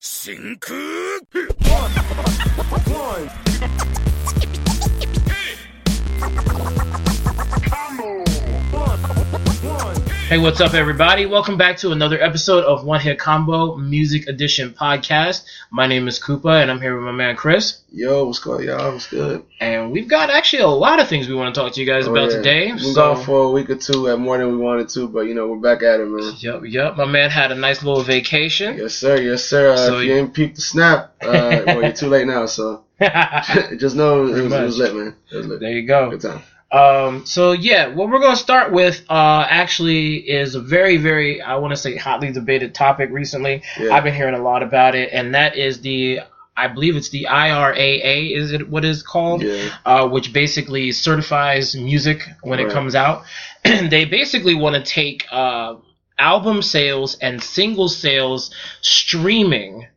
真空 One. One. Hey. Combo. One. One. Hey, what's up, everybody? Welcome back to another episode of One Hit Combo Music Edition podcast. My name is Koopa, and I'm here with my man Chris. Yo, what's going on y'all? What's good? And we've got actually a lot of things we want to talk to you guys Oh, about yeah. today. We've So, gone for a week or two at more than we wanted to, but you know, we're back at it, man. yep, yep. My man had a nice little vacation. Yes, sir. Yes, sir. Uh, So if you- you ain't peeped the snap, uh, well, you're too late now, so just know it was, it was lit, man. It was lit. there you go. Good time. Um, so yeah, what we're going to start with, uh, actually is a very, very, I want to say hotly debated topic recently. Yeah. I've been hearing a lot about it, and that is the, I believe it's the IRAA, is it what is called? Yeah. uh, which basically certifies music when it comes out. they basically want to take uh, album sales and single sales streaming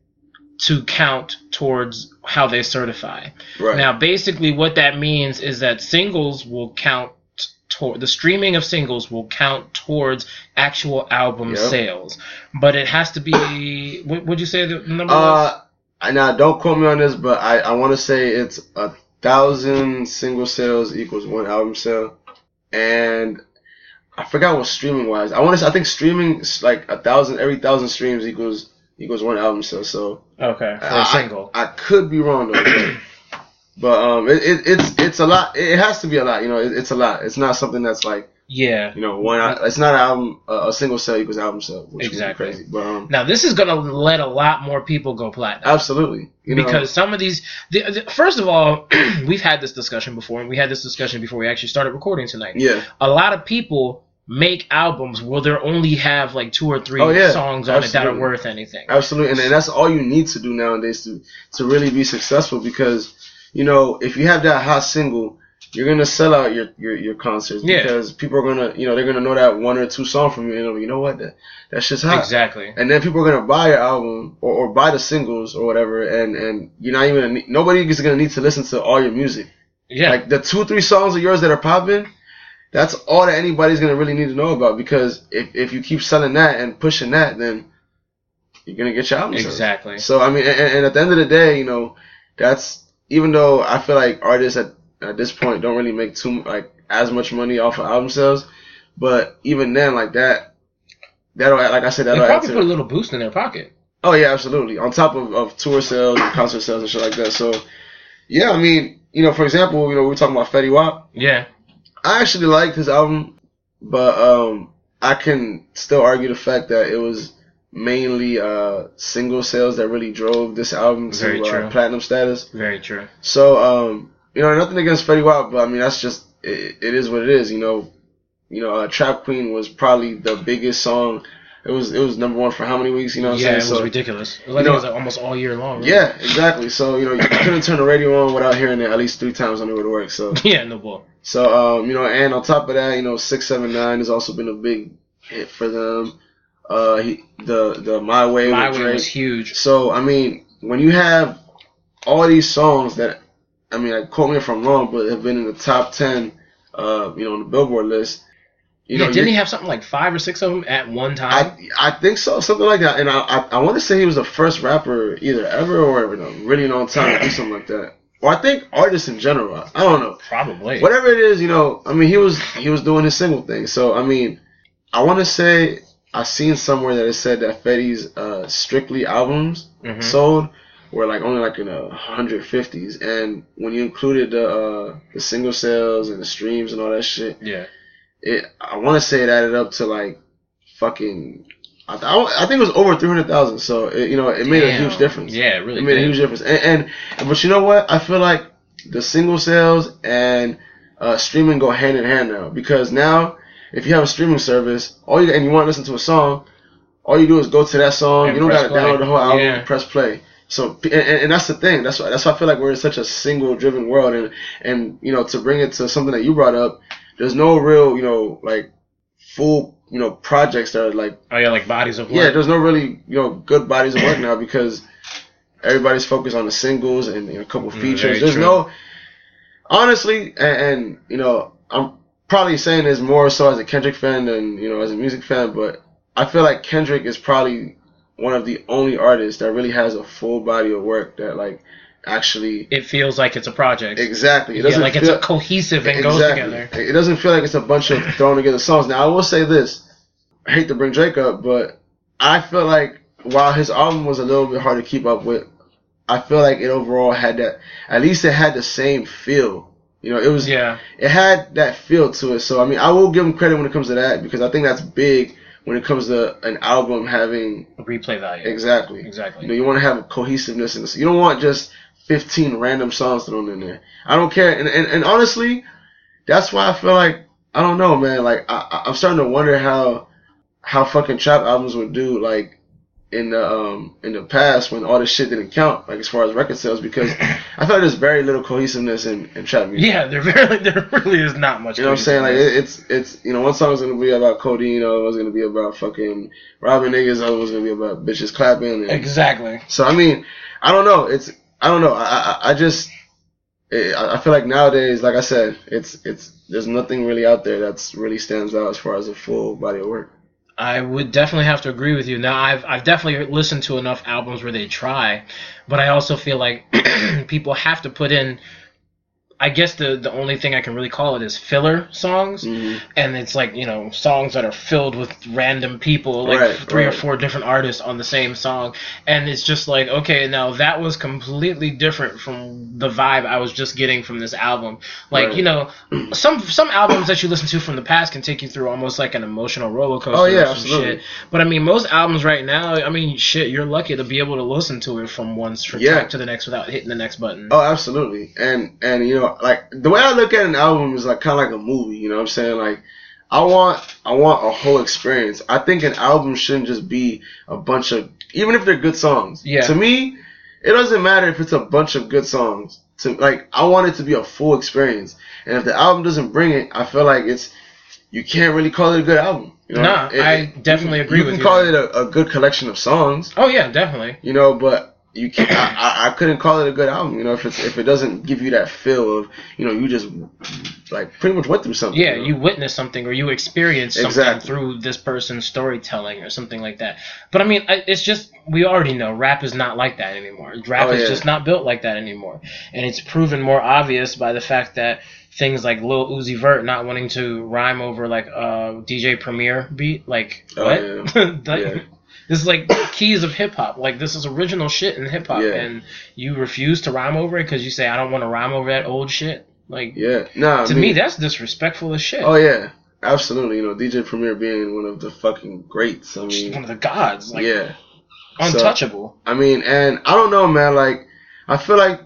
to count towards how they certify. Right. Now, basically, what that means is that singles will count toward the streaming of singles will count towards actual album Yep. sales, but it has to be. What would you say the number was? Uh, and now don't quote me on this, but I, I want to say it's a thousand single sales equals one album sale, and I forgot what streaming wise. I want to. I think streaming is like a thousand every thousand streams equals equals one album sale. So Okay, for I- a single. I, I could be wrong though, but, but um, it, it, it's it's a lot. It has to be a lot. You know, it, it's a lot. It's not something that's like yeah. you know one. al- It's not an album. Uh, a single sale equals album sale, which Exactly. would be crazy. But um, Now this is gonna let a lot more people go platinum absolutely. You know, because some of these. The, the, first of all, we've had this discussion before, and we had this discussion before we actually started recording tonight. yeah, A lot of people make albums where they only have like two or three Oh, yeah. songs on it that are worth anything. absolutely, and, and that's all you need to do nowadays to to really be successful. Because you know, if you have that hot single. You're gonna sell out your, your, your concerts Yeah. because people are gonna you know they're gonna know that one or two song from you and you know what that that shit's hot Exactly. and then people are gonna buy your album or, or buy the singles or whatever, and and you're not even nobody is gonna need to listen to all your music. Yeah. Like the two three songs of yours that are popping, that's all that anybody's gonna really need to know about because if if you keep selling that and pushing that, then you're gonna get your album. exactly. So I mean, and, and at the end of the day, you know, that's even though I feel like artists at at this point don't really make too like as much money off of album sales, but even then, like that, that'll like I said, that'll add probably to put a little boost in their pocket. Oh yeah, absolutely. On top of, of tour sales and concert sales and shit like that. So yeah, I mean, you know, for example, you know, we were talking about Fetty Wap. Yeah. I actually liked his album, but um I can still argue the fact that it was mainly uh single sales that really drove this album to Very true. uh, platinum status. Very true. So um you know, nothing against Fetty Wap, but I mean that's just it, it is what it is, you know. You know, uh, Trap Queen was probably the biggest song. It was it was number one for how many weeks? You know what yeah, I'm it was So- ridiculous. I you think know- it was like almost all year long. right? Yeah, exactly. So you know you couldn't turn the radio on without hearing it at least three times on the way to work. So Yeah. No bull. so um you know and on top of that you know six seven nine has also been a big hit for them. Uh he the the My Way My way Drake. was huge. So I mean when you have all these songs that I mean like quote me if I'm wrong but have been in the top ten uh you know on the Billboard list. You yeah, know, didn't he have something like five or six of them at one time? I I think so, something like that. And I I, I want to say he was the first rapper either ever or in a really long time to do something like that. Or I think artists in general. I don't know. Probably. Whatever it is, you know. I mean, he was he was doing his single thing. So I mean, I want to say I seen somewhere that it said that Fetty's uh, strictly albums Mhm. sold were like only like in the hundred fifties, and when you included the uh, the single sales and the streams and all that shit, Yeah. It I want to say it added up to like fucking I, th- I think it was over three hundred thousand. So it, you know it made a huge difference. Yeah, it really it made a huge difference. And, and but you know what? I feel like the single sales and uh, streaming go hand in hand now because now if you have a streaming service, all you and you want to listen to a song, all you do is go to that song. And you don't gotta play. download the whole album, Yeah. press play. So and, and and that's the thing. That's why that's why I feel like we're in such a single driven world. And and you know to bring it to something that you brought up, there's no real you know like full you know projects that are like Oh yeah, like bodies of work. yeah, there's no really you know good bodies of work now because everybody's focused on the singles and you know, a couple Mm, features. very there's true. no honestly, and, and you know I'm probably saying this more so as a Kendrick fan than you know as a music fan, but I feel like Kendrick is probably one of the only artists that really has a full body of work that like actually It feels like it's a project. exactly. It yeah, like feel, it's a cohesive and goes together. It doesn't feel like it's a bunch of thrown together songs. Now I will say this: I hate to bring Drake up, but I feel like while his album was a little bit hard to keep up with, I feel like it overall had that. At least it had the same feel. You know, it was Yeah. it had that feel to it. So I mean, I will give him credit when it comes to that because I think that's big when it comes to an album having a Replay value. exactly. Exactly. You know, you want to have cohesiveness in this. You don't want just 15 random songs thrown in there. I don't care. And, and, and honestly, that's why I feel like, I don't know, man. Like, I, I'm starting to wonder how, how fucking trap albums would do, like, in the, um, in the past when all this shit didn't count, like, as far as record sales, because I feel like there's very little cohesiveness in, in trap music. Yeah, there really there really is not much. You know what I'm saying? Like it, it's it's you know one song's gonna be about codeine, the other one's gonna be about fucking robbing niggas, the other one's gonna be about bitches clapping. And, exactly. so I mean, I don't know. It's I don't know. I I, I just eh, I I feel like nowadays, like I said, it's it's there's nothing really out there that's really stands out as far as a full body of work. I would definitely have to agree with you. Now, I've I've definitely listened to enough albums where they try, but I also feel like people have to put in. I guess the the only thing I can really call it is filler songs, Mhm. and it's like you know songs that are filled with random people, like Right, three or four different artists on the same song, and it's just like okay, now that was completely different from the vibe I was just getting from this album. Like Right. you know, some some albums that you listen to from the past can take you through almost like an emotional roller coaster. Oh, yeah, some absolutely. shit. But I mean, most albums right now, I mean, shit, you're lucky to be able to listen to it from one str- Yeah. track to the next without hitting the next button. Oh, absolutely. And and you know, like the way I look at an album is like kind of like a movie. You know what I'm saying? Like I want I want a whole experience. I think an album shouldn't just be a bunch of even if they're good songs. Yeah. To me, it doesn't matter if it's a bunch of good songs. To like I want it to be a full experience. And if the album doesn't bring it, I feel like it's you can't really call it a good album. You know? Nah, I definitely agree you with can you call it a, a good collection of songs Oh yeah, definitely. you know, but you can't. I, I, couldn't call it a good album, you know, if it's if it doesn't give you that feel of, you know, you just like pretty much went through something. Yeah, know? you witnessed something or you experienced something Exactly. through this person's storytelling or something like that. But I mean, it's just we already know rap is not like that anymore. Rap Oh, is yeah. just not built like that anymore, and it's proven more obvious by the fact that things like Lil Uzi Vert not wanting to rhyme over like a DJ Premier beat, like Oh, what? yeah. Yeah. This is like keys of hip hop. Like this is original shit in hip hop, Yeah. and you refuse to rhyme over it because you say I don't want to rhyme over that old shit. Like Yeah, nah. I to mean- me, that's disrespectful as shit. oh yeah, absolutely. You know, DJ Premier being one of the fucking greats. I She's mean, one of the gods, like yeah. untouchable. I mean, and I don't know, man. Like, I feel like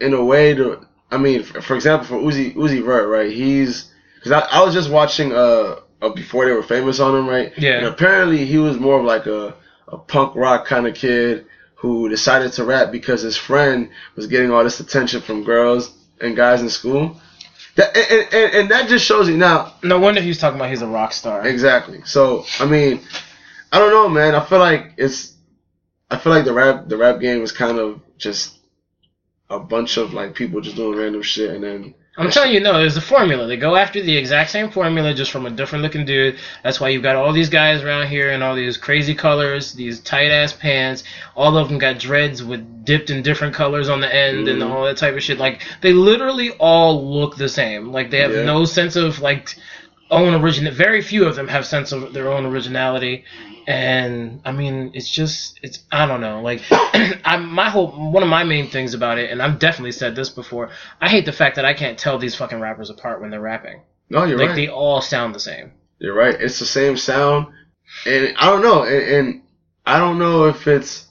in a way to, I mean, for, for example, for Uzi Uzi Vert, right? He's because I, I was just watching uh Uh, before they were famous on him, right? Yeah. And apparently he was more of like a a punk rock kind of kid who decided to rap because his friend was getting all this attention from girls and guys in school. That and, and, and that just shows you now no wonder he's talking about he's a rock star. Exactly. So I mean, I don't know, man. I feel like it's, I feel like the rap the rap game is kind of just a bunch of like people just doing random shit, and then I'm telling you, no, there's a formula. They go after the exact same formula, just from a different looking dude. That's why you've got all these guys around here in all these crazy colors, these tight ass pants. All of them got dreads with dipped in different colors on the end and Mhm. all that type of shit. Like they literally all look the same. Like they have Yeah. no sense of like own origin. Very few of them have sense of their own originality. And I mean, it's just it's I don't know. Like I'm my whole one of my main things about it, and I've definitely said this before. I hate the fact that I can't tell these fucking rappers apart when they're rapping. no, you're like right. they all sound the same. You're right. It's the same sound, and I don't know, and, and I don't know if it's,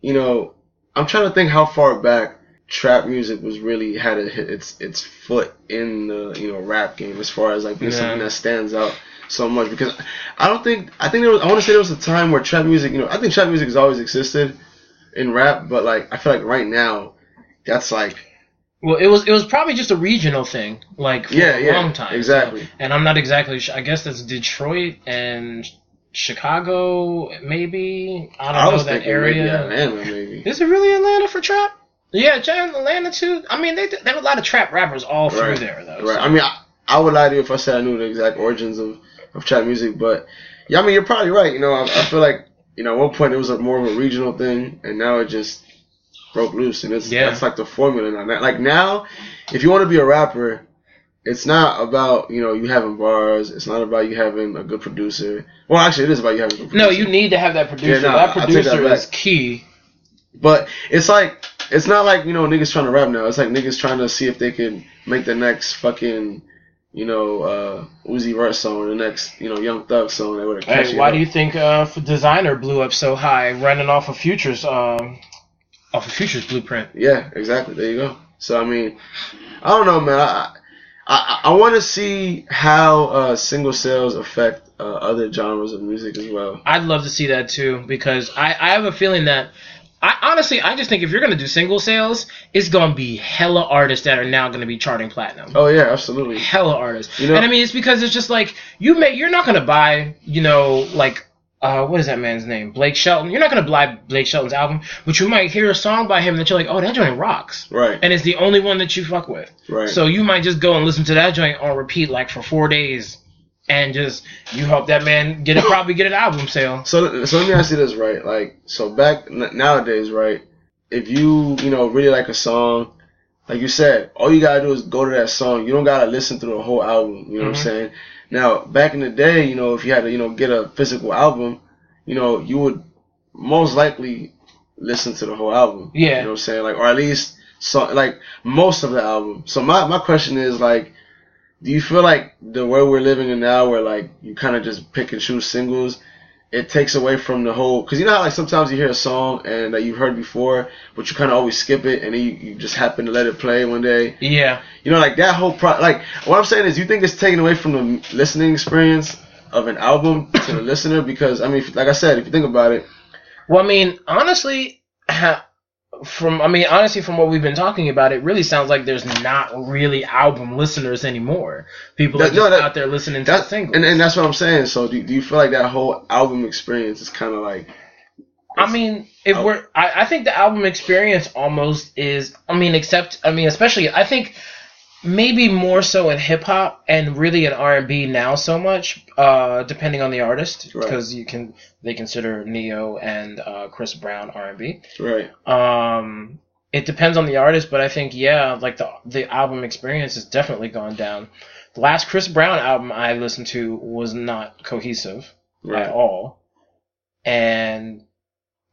you know, I'm trying to think how far back trap music was really had hit its its foot in the you know rap game as far as like being Yeah. something that stands out so much because I don't think I think there was I want to say there was a time where trap music you know I think trap music has always existed in rap but like I feel like right now that's like Well, it was it was probably just a regional thing, like for Yeah, a yeah, long time. exactly. So- and I'm not exactly. Sh- I guess that's Detroit and Chicago, maybe. I don't I know that area. maybe Atlanta maybe Is it really Atlanta for trap? Yeah, Jan- Atlanta too. I mean, they they have a lot of trap rappers all through Right. there though. Right. so- I mean, I, I would lie to you if I said I knew the exact origins of, of trap music, but yeah, I mean, you're probably right. You know, I, I feel like you know, at one point it was a more of a regional thing, and now it just broke loose, and it's Yeah. that's like the formula now. Like now, if you want to be a rapper, it's not about you know you having bars. It's not about you having a good producer. Well, actually, it is about you having a good producer. No, you need to have that producer. Yeah, no, that that producer back. is key. But it's like it's not like you know niggas trying to rap now. It's like niggas trying to see if they can make the next fucking you know uh Uzi Vert song, the next you know Young Thug song. They would have Hey, why do you think uh, Desiigner blew up so high, running off of Futures, um, off of Futures blueprint? Yeah, exactly. There you go. So I mean, I don't know, man. I I, I want to see how uh, single sales affect uh, other genres of music as well. I'd love to see that too because I, I have a feeling that I honestly I just think if you're gonna do single sales, it's gonna be hella artists that are now gonna be charting platinum. Oh yeah, absolutely. Hella artists. You know- and I mean it's because it's just like you may you're not gonna buy, you know, like uh, what is that man's name? Blake Shelton. You're not gonna buy Blake Shelton's album, but you might hear a song by him that you're like, oh, that joint rocks, Right. and it's the only one that you fuck with. Right. So you might just go and listen to that joint on repeat like for four days, and just you hope that man get it probably get an album sale. So, so let me ask you this, right? Like, so back nowadays, right? If you, you know, really like a song, like you said, all you gotta do is go to that song. You don't gotta listen through the whole album. You know what Mhm. I'm saying? Now, back in the day, you know, if you had to, you know, get a physical album, you know, you would most likely listen to the whole album. Yeah. You know what I'm saying? Like, or at least so, like most of the album. So my my question is like. Do you feel like the way we're living in now, where like you kind of just pick and choose singles, it takes away from the whole because you know how like sometimes you hear a song and that you've heard before but you kind of always skip it and then you, you just happen to let it play one day? Yeah. you know like that whole pro like what i'm saying is you think it's taken away from the listening experience of an album to the listener? Because i mean like i said if you think about it. Well, I mean, honestly, from I mean, honestly, from what we've been talking about, it really sounds like there's not really album listeners anymore. People are That- just no, that- out there listening to that, singles. and, and that's what i'm saying so do, do you feel like that whole album experience is kind of like I mean, if we're, I, I think the album experience almost is. I mean, except, I mean, especially, I think maybe more so in hip hop and really in R and B now so much, uh, depending on the artist, Right. because you can they consider Ne-Yo and uh, Chris Brown R and B. right Um, it depends on the artist, but I think yeah, like the the album experience has definitely gone down. The last Chris Brown album I listened to was not cohesive right at all. And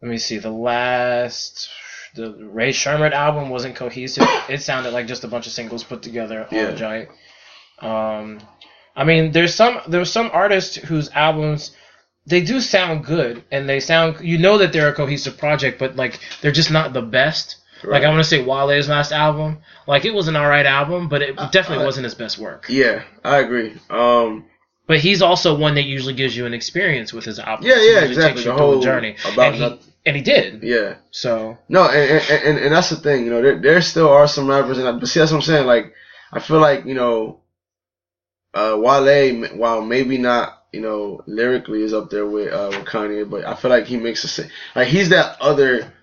let me see, the last the Rae Sremmurd album wasn't cohesive. It sounded like just a bunch of singles put together on Yeah. a giant. Um, I mean, there's some there's some artists whose albums they do sound good and they sound you know that they're a cohesive project, but like they're just not the best. Right. Like. I want to say Wale's last album, like it was an alright album, but it definitely I- wasn't his best work. yeah i agree um But he's also one that usually gives you an experience with his album. Yeah, yeah, exactly. Takes you The whole journey, about and he and he did. yeah So No, and, and, and, and that's the thing, you know, there, there still are some rappers, and I, but see, that's what I'm saying. Like, I feel like, you know, uh, Wale, while maybe not, you know, lyrically is up there with, uh, with Kanye, but I feel like he makes a, sa- like, he's that other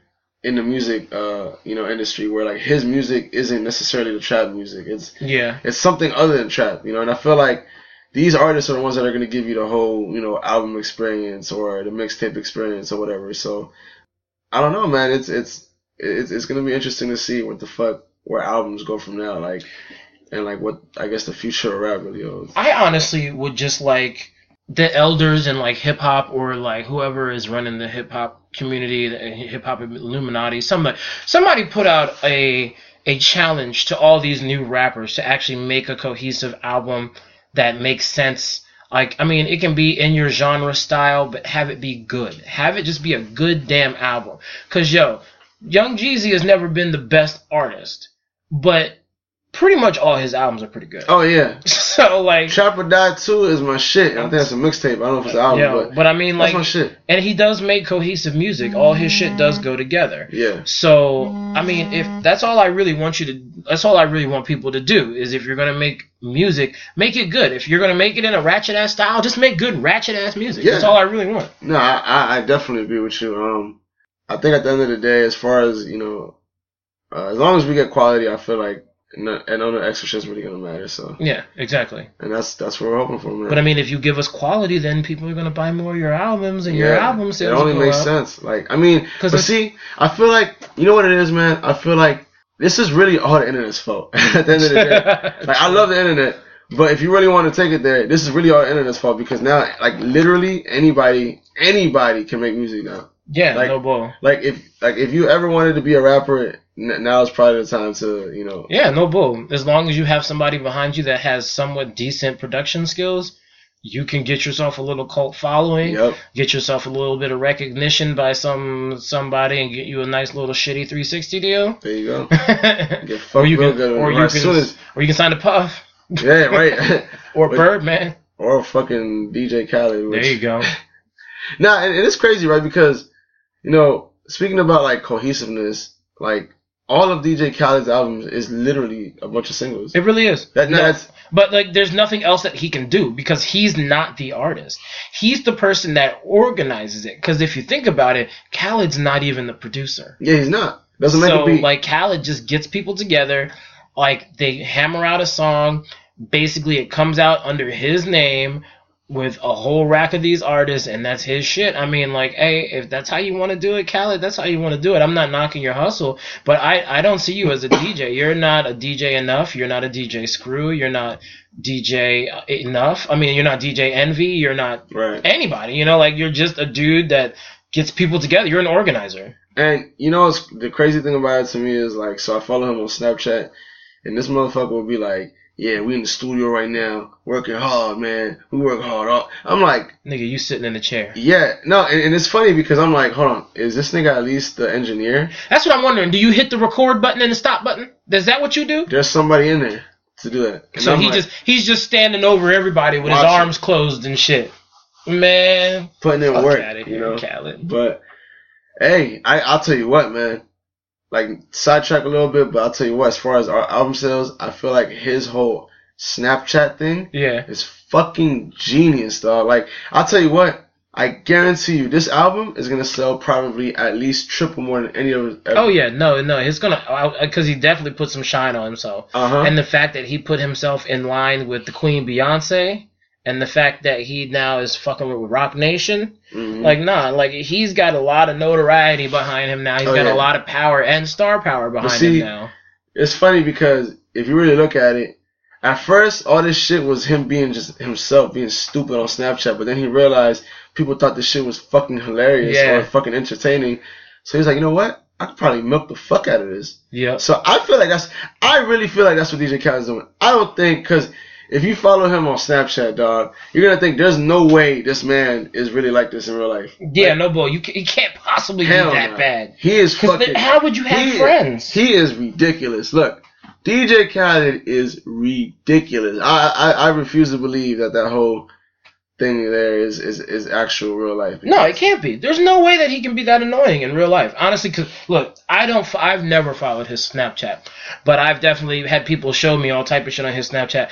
in the music, uh, you know, industry where, like, his music isn't necessarily the trap music. It's, yeah, it's something other than trap, you know, and I feel like these artists are the ones that are going to give you the whole, you know, album experience or the mixtape experience or whatever. So I don't know, man. It's it's it's it's going to be interesting to see what the fuck where albums go from now, like, and like what I guess the future of rap really holds. I honestly would just like the elders and like hip hop or like whoever is running the hip hop community, the hip hop Illuminati, somebody somebody put out a a challenge to all these new rappers to actually make a cohesive album that makes sense. Like, I mean, it can be in your genre style, but have it be good. Have it just be a good damn album. Cause yo, Young Jeezy has never been the best artist, but pretty much all his albums are pretty good. Oh yeah, So like, Trap or Die Two is my shit. I think that's a mixtape. I don't know if it's an album, yeah, but but I mean, like, my shit. and he does make cohesive music. All his shit does go together. Yeah, So I mean, if that's all I really want you to, that's all I really want people to do is if you're gonna make music, make it good. If you're gonna make it in a ratchet ass style, just make good ratchet ass music. Yeah. That's all I really want. no, I, I I definitely agree with you. Um, I think at the end of the day, as far as you know, uh, as long as we get quality, I feel like and, not, and none the extra shit's really gonna matter. So, Yeah, exactly. and that's that's what we're hoping for, man. But I mean, if you give us quality, then people are gonna buy more of your albums, and your album it sales only will go makes sense. Like, I mean, 'Cause but see, I feel like you know what it is, man. I feel like this is really all the internet's fault. At the end of the day, like I love the internet, but if you really want to take it there, this is really all the internet's fault because now, like, literally anybody, anybody can make music now. Yeah, like- no bull. Like if, like if you ever wanted to be a rapper, n- now is probably the time to, you know, Yeah, no bull. As long as you have somebody behind you that has somewhat decent production skills, you can get yourself a little cult following. Yep. Get yourself a little bit of recognition by some somebody and get you a nice little shitty 360 deal. There you go. Get or you can, good. or you can, soon as, or you can sign a Puff yeah, right. or But- Birdman. or fucking DJ Khaled. There you go. Nah, and, and it's crazy, right? Because you know, speaking about like cohesiveness, like all of DJ Khaled's albums is literally a bunch of singles. It really is. That, No, that's But like, there's nothing else that he can do because he's not the artist. He's the person that organizes it. Because if you think about it, Khaled's not even the producer. yeah, he's not. Doesn't make so a beat. like Khaled just gets people together, like they hammer out a song. Basically, it comes out under his name with a whole rack of these artists, and that's his shit. I mean, like, hey, if that's how you want to do it, Khaled, that's how you want to do it. I'm not knocking your hustle, but I I don't see you as a DJ. You're not a DJ enough. You're not a DJ Screw. You're not DJ uh, enough. I mean, you're not DJ Envy. You're not right. anybody. You know, like you're just a dude that gets people together. You're an organizer. And you know, what's, the crazy thing about it to me is like, so I follow him on Snapchat, and this motherfucker will be like, "Yeah, we in the studio right now, working hard, man. We work hard." I'm like, Nigga, you sitting in the chair. "Yeah, no," and, and it's funny because I'm like, "Hold on, is this nigga at least the engineer? That's what I'm wondering. Do you hit the record button and the stop button? Is that what you do? There's somebody in there to do that." And So I'm he like, just he's just standing over everybody with his arms closed and shit. Man, putting in work, you know. Khaled. But hey, I I'll tell you what, man. Like sidetrack a little bit, but I'll tell you what. As far as our album sales, I feel like his whole Snapchat thing Yeah. is fucking genius, dog. Like I'll tell you what. I guarantee you, this album is gonna sell probably at least triple more than any of his. Oh yeah, no, no, he's gonna because he definitely put some shine on himself, Uh huh. and the fact that he put himself in line with the Queen Beyonce, and the fact that he now is fucking with Roc Nation. Mhm. Like, nah, like he's got a lot of notoriety behind him now. He's Oh, got yeah. a lot of power and star power behind see, him now. it's funny because if you really look at it, at first all this shit was him being just himself, being stupid on Snapchat, but then he realized people thought this shit was fucking hilarious Yeah. or fucking entertaining. So he's like, you know what? I could probably milk the fuck out of this. Yeah. So I feel like that's, I really feel like that's what DJ Khaled's doing. I don't think, cause if you follow him on Snapchat, dog, you're gonna think there's no way this man is really like this in real life. Yeah, Like, no, boy, you can't possibly be that no. bad. He is fucking. how would you have he- friends? He is ridiculous. Look, DJ Khaled is ridiculous. I, I, I refuse to believe that that whole thing there is, is, is actual real life. No, it can't be. There's no way that he can be that annoying in real life. Honestly, because look, I don't. I've never followed his Snapchat, but I've definitely had people show me all type of shit on his Snapchat.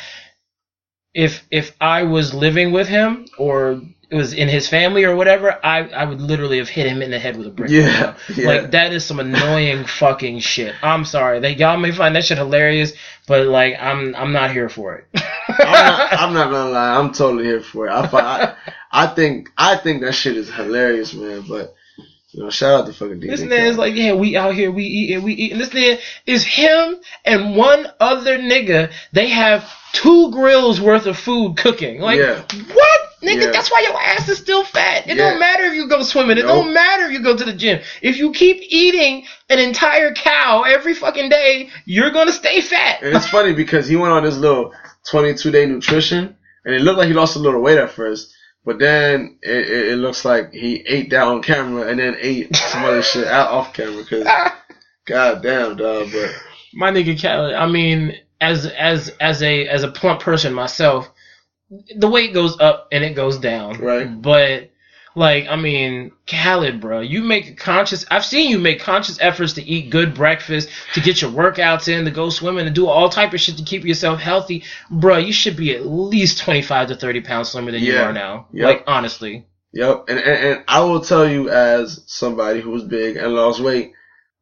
If if I was living with him or it was in his family or whatever, I I would literally have hit him in the head with a brick. Yeah, yeah. Like that is some annoying fucking shit. I'm sorry. They y'all may find that shit hilarious, but like I'm I'm not here for it. I'm, not, I'm not gonna lie. I'm totally here for it. I, fi- I, I think I think that shit is hilarious, man. But you know, shout out to fucking DJ. This nigga is like, yeah, we out here, we eat and we eat. And this nigga is him and one other nigga. They have two grills worth of food cooking. Like, Yeah. what? Nigga, Yeah. that's why your ass is still fat. It Yeah. don't matter if you go swimming. It Nope. don't matter if you go to the gym. If you keep eating an entire cow every fucking day, you're gonna stay fat. And it's funny because he went on this little 22 day nutrition, and it looked like he lost a little weight at first, but then it, it, it looks like he ate that on camera and then ate some other shit out off camera. Cause god damn, dog. But My nigga Khaled, I mean, as as as a as a plump person myself, the weight goes up and it goes down. Right. But like, I mean, Khaled, bro, you make conscious. I've seen you make conscious efforts to eat good breakfast, to get your workouts in, to go swimming, to do all type of shit to keep yourself healthy, bro. You should be at least twenty five to thirty pounds slimmer than you are now. Yep. Like, honestly. yep, and, and and I will tell you as somebody who was big and lost weight.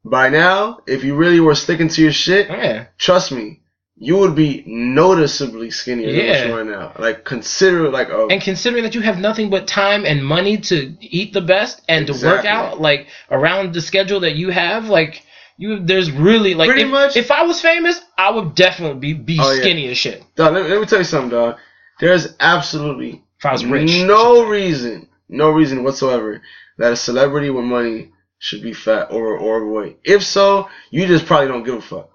By now, if you really were sticking to your shit, Yeah. trust me, you would be noticeably skinnier than what you are now. Like consider like a And considering that you have nothing but time and money to eat the best and to work out, like around the schedule that you have, like you, there's really like Pretty if, much. if I was famous, I would definitely be be Oh, yeah. skinny as shit. dog, let, me, let me tell you something, dog. There's absolutely If I was rich, no reason, no reason whatsoever that a celebrity with money should be fat or or overweight. If so, you just probably don't give a fuck.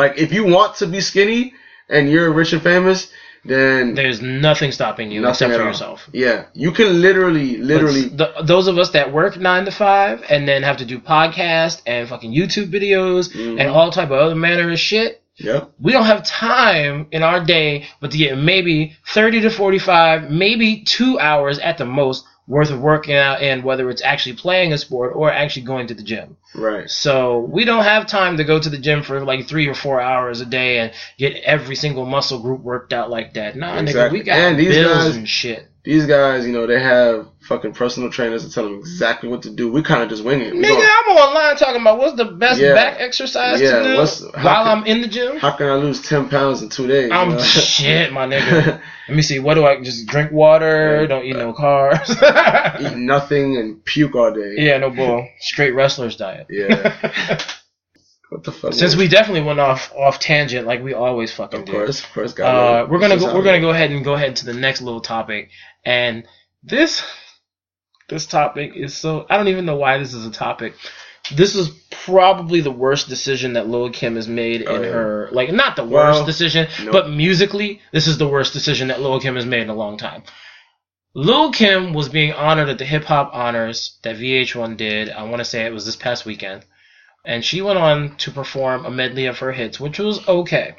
Like if you want to be skinny and you're rich and famous, then there's nothing stopping you nothing except for all. yourself. Yeah, you can literally, literally. The, those of us that work nine to five and then have to do podcasts and fucking YouTube videos Mhm. and all type of other manner of shit, Yep. we don't have time in our day but to get maybe 30 to 45 maybe two hours at the most worth of working out and whether it's actually playing a sport or actually going to the gym. Right. so we don't have time to go to the gym for like three or four hours a day and get every single muscle group worked out like that. Nah nigga we got And these bills guys- and shit. These guys, you know, they have fucking personal trainers that tell them exactly what to do. We kind of just wing it. We Nigga, I'm online talking about what's the best Yeah. back exercise Yeah, to do what's- while can- I'm in the gym. how can I lose ten pounds in two days? I'm know? shit, my nigga. Let me see. What do I just drink water? Yeah. Don't eat no carbs. Eat nothing and puke all day. yeah, no bull. Straight wrestler's diet. Yeah. What the fuck? Since man? we definitely went off off tangent like we always fucking of do. course, of course, Uh, God, we're gonna go. We're gonna go ahead and go ahead to the next little topic, and this this topic is so I don't even know why this is a topic. This is probably the worst decision that Lil Kim has made Oh, in yeah. her like not the Well, worst decision, no. but musically, this is the worst decision that Lil Kim has made in a long time. Lil Kim was being honored at the Hip Hop Honors that VH1 did. I want to say it was this past weekend. And she went on to perform a medley of her hits, which was okay.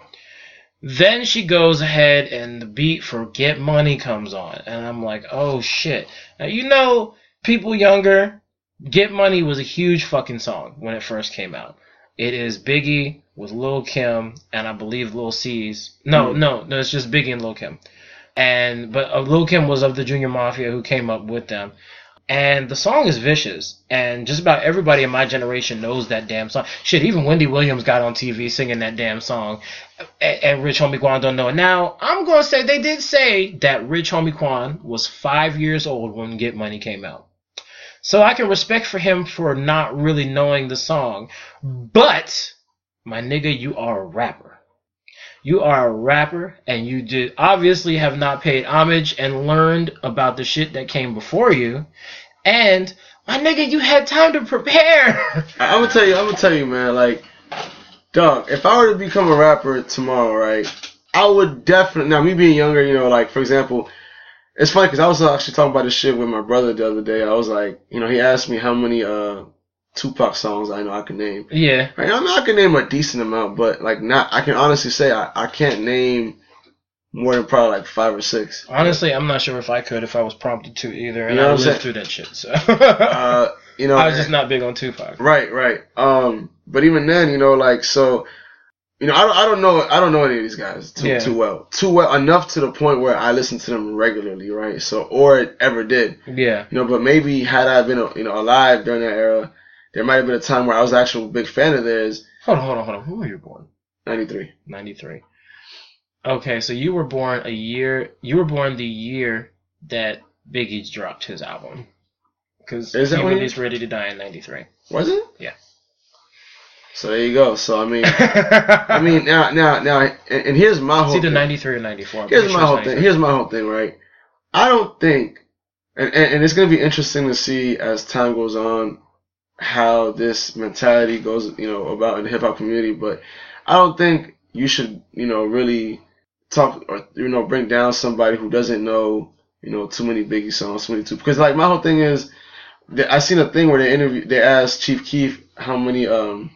Then she goes ahead and the beat for Get Money comes on. And I'm like, oh shit. Now, you know, people younger, Get Money was a huge fucking song when it first came out. It is Biggie with Lil Kim and I believe Lil Cease. No, Mhm. no, no, it's just Biggie and Lil Kim. And but uh, Lil Kim was of the Junior Mafia who came up with them. And the song is vicious, and just about everybody in my generation knows that damn song. Shit, even Wendy Williams got on TV singing that damn song, and, and Rich Homie Quan don't know it. Now, I'm gonna say they did say that Rich Homie Quan was five years old when Get Money came out. So I can respect for him for not really knowing the song. But, my nigga, you are a rapper. You are a rapper, and you did obviously have not paid homage and learned about the shit that came before you. And, my nigga, you had time to prepare. I'm gonna tell you, I'm gonna tell you, man. Like, dog, if I were to become a rapper tomorrow, right, I would definitely. Now, me being younger, you know, like for example, it's funny because I was actually talking about this shit with my brother the other day. I was like, you know, he asked me how many uh Tupac songs I know I can name. yeah. Right, I mean, I can name a decent amount, but like not. I can honestly say I, I can't name more than probably like five or six. Honestly, I'm not sure if I could if I was prompted to either, and You know I lived saying? through that shit. So Uh, you know, I was just not big on Tupac. Right, right. Um, but even then, you know, like so, you know, I don't, I don't know, I don't know any of these guys too, Yeah. too well, too well enough to the point where I listen to them regularly, right? So, or ever did, Yeah. you know. But maybe had I been, you know, alive during that era, there might have been a time where I was actually a big fan of theirs. Hold on, hold on, hold on. Who were you born? Ninety three. 93. Okay, so you were born a year. You were born the year that Biggie dropped his album. Because he released Ready to Die in 93. Was it? Yeah. So there you go. So I mean, I mean now, now, now, and, and here's my whole. either thing. 93 or 94. Here's my sure whole thing. Here's my whole thing, right? I don't think, and, and, and it's going to be interesting to see as time goes on how this mentality goes, you know, about in the hip hop community. But I don't think you should, you know, really talk or you know bring down somebody who doesn't know, you know, too many Biggie songs, too many too. Because like my whole thing is, that I seen a thing where they interview, they asked Chief Keef how many, um,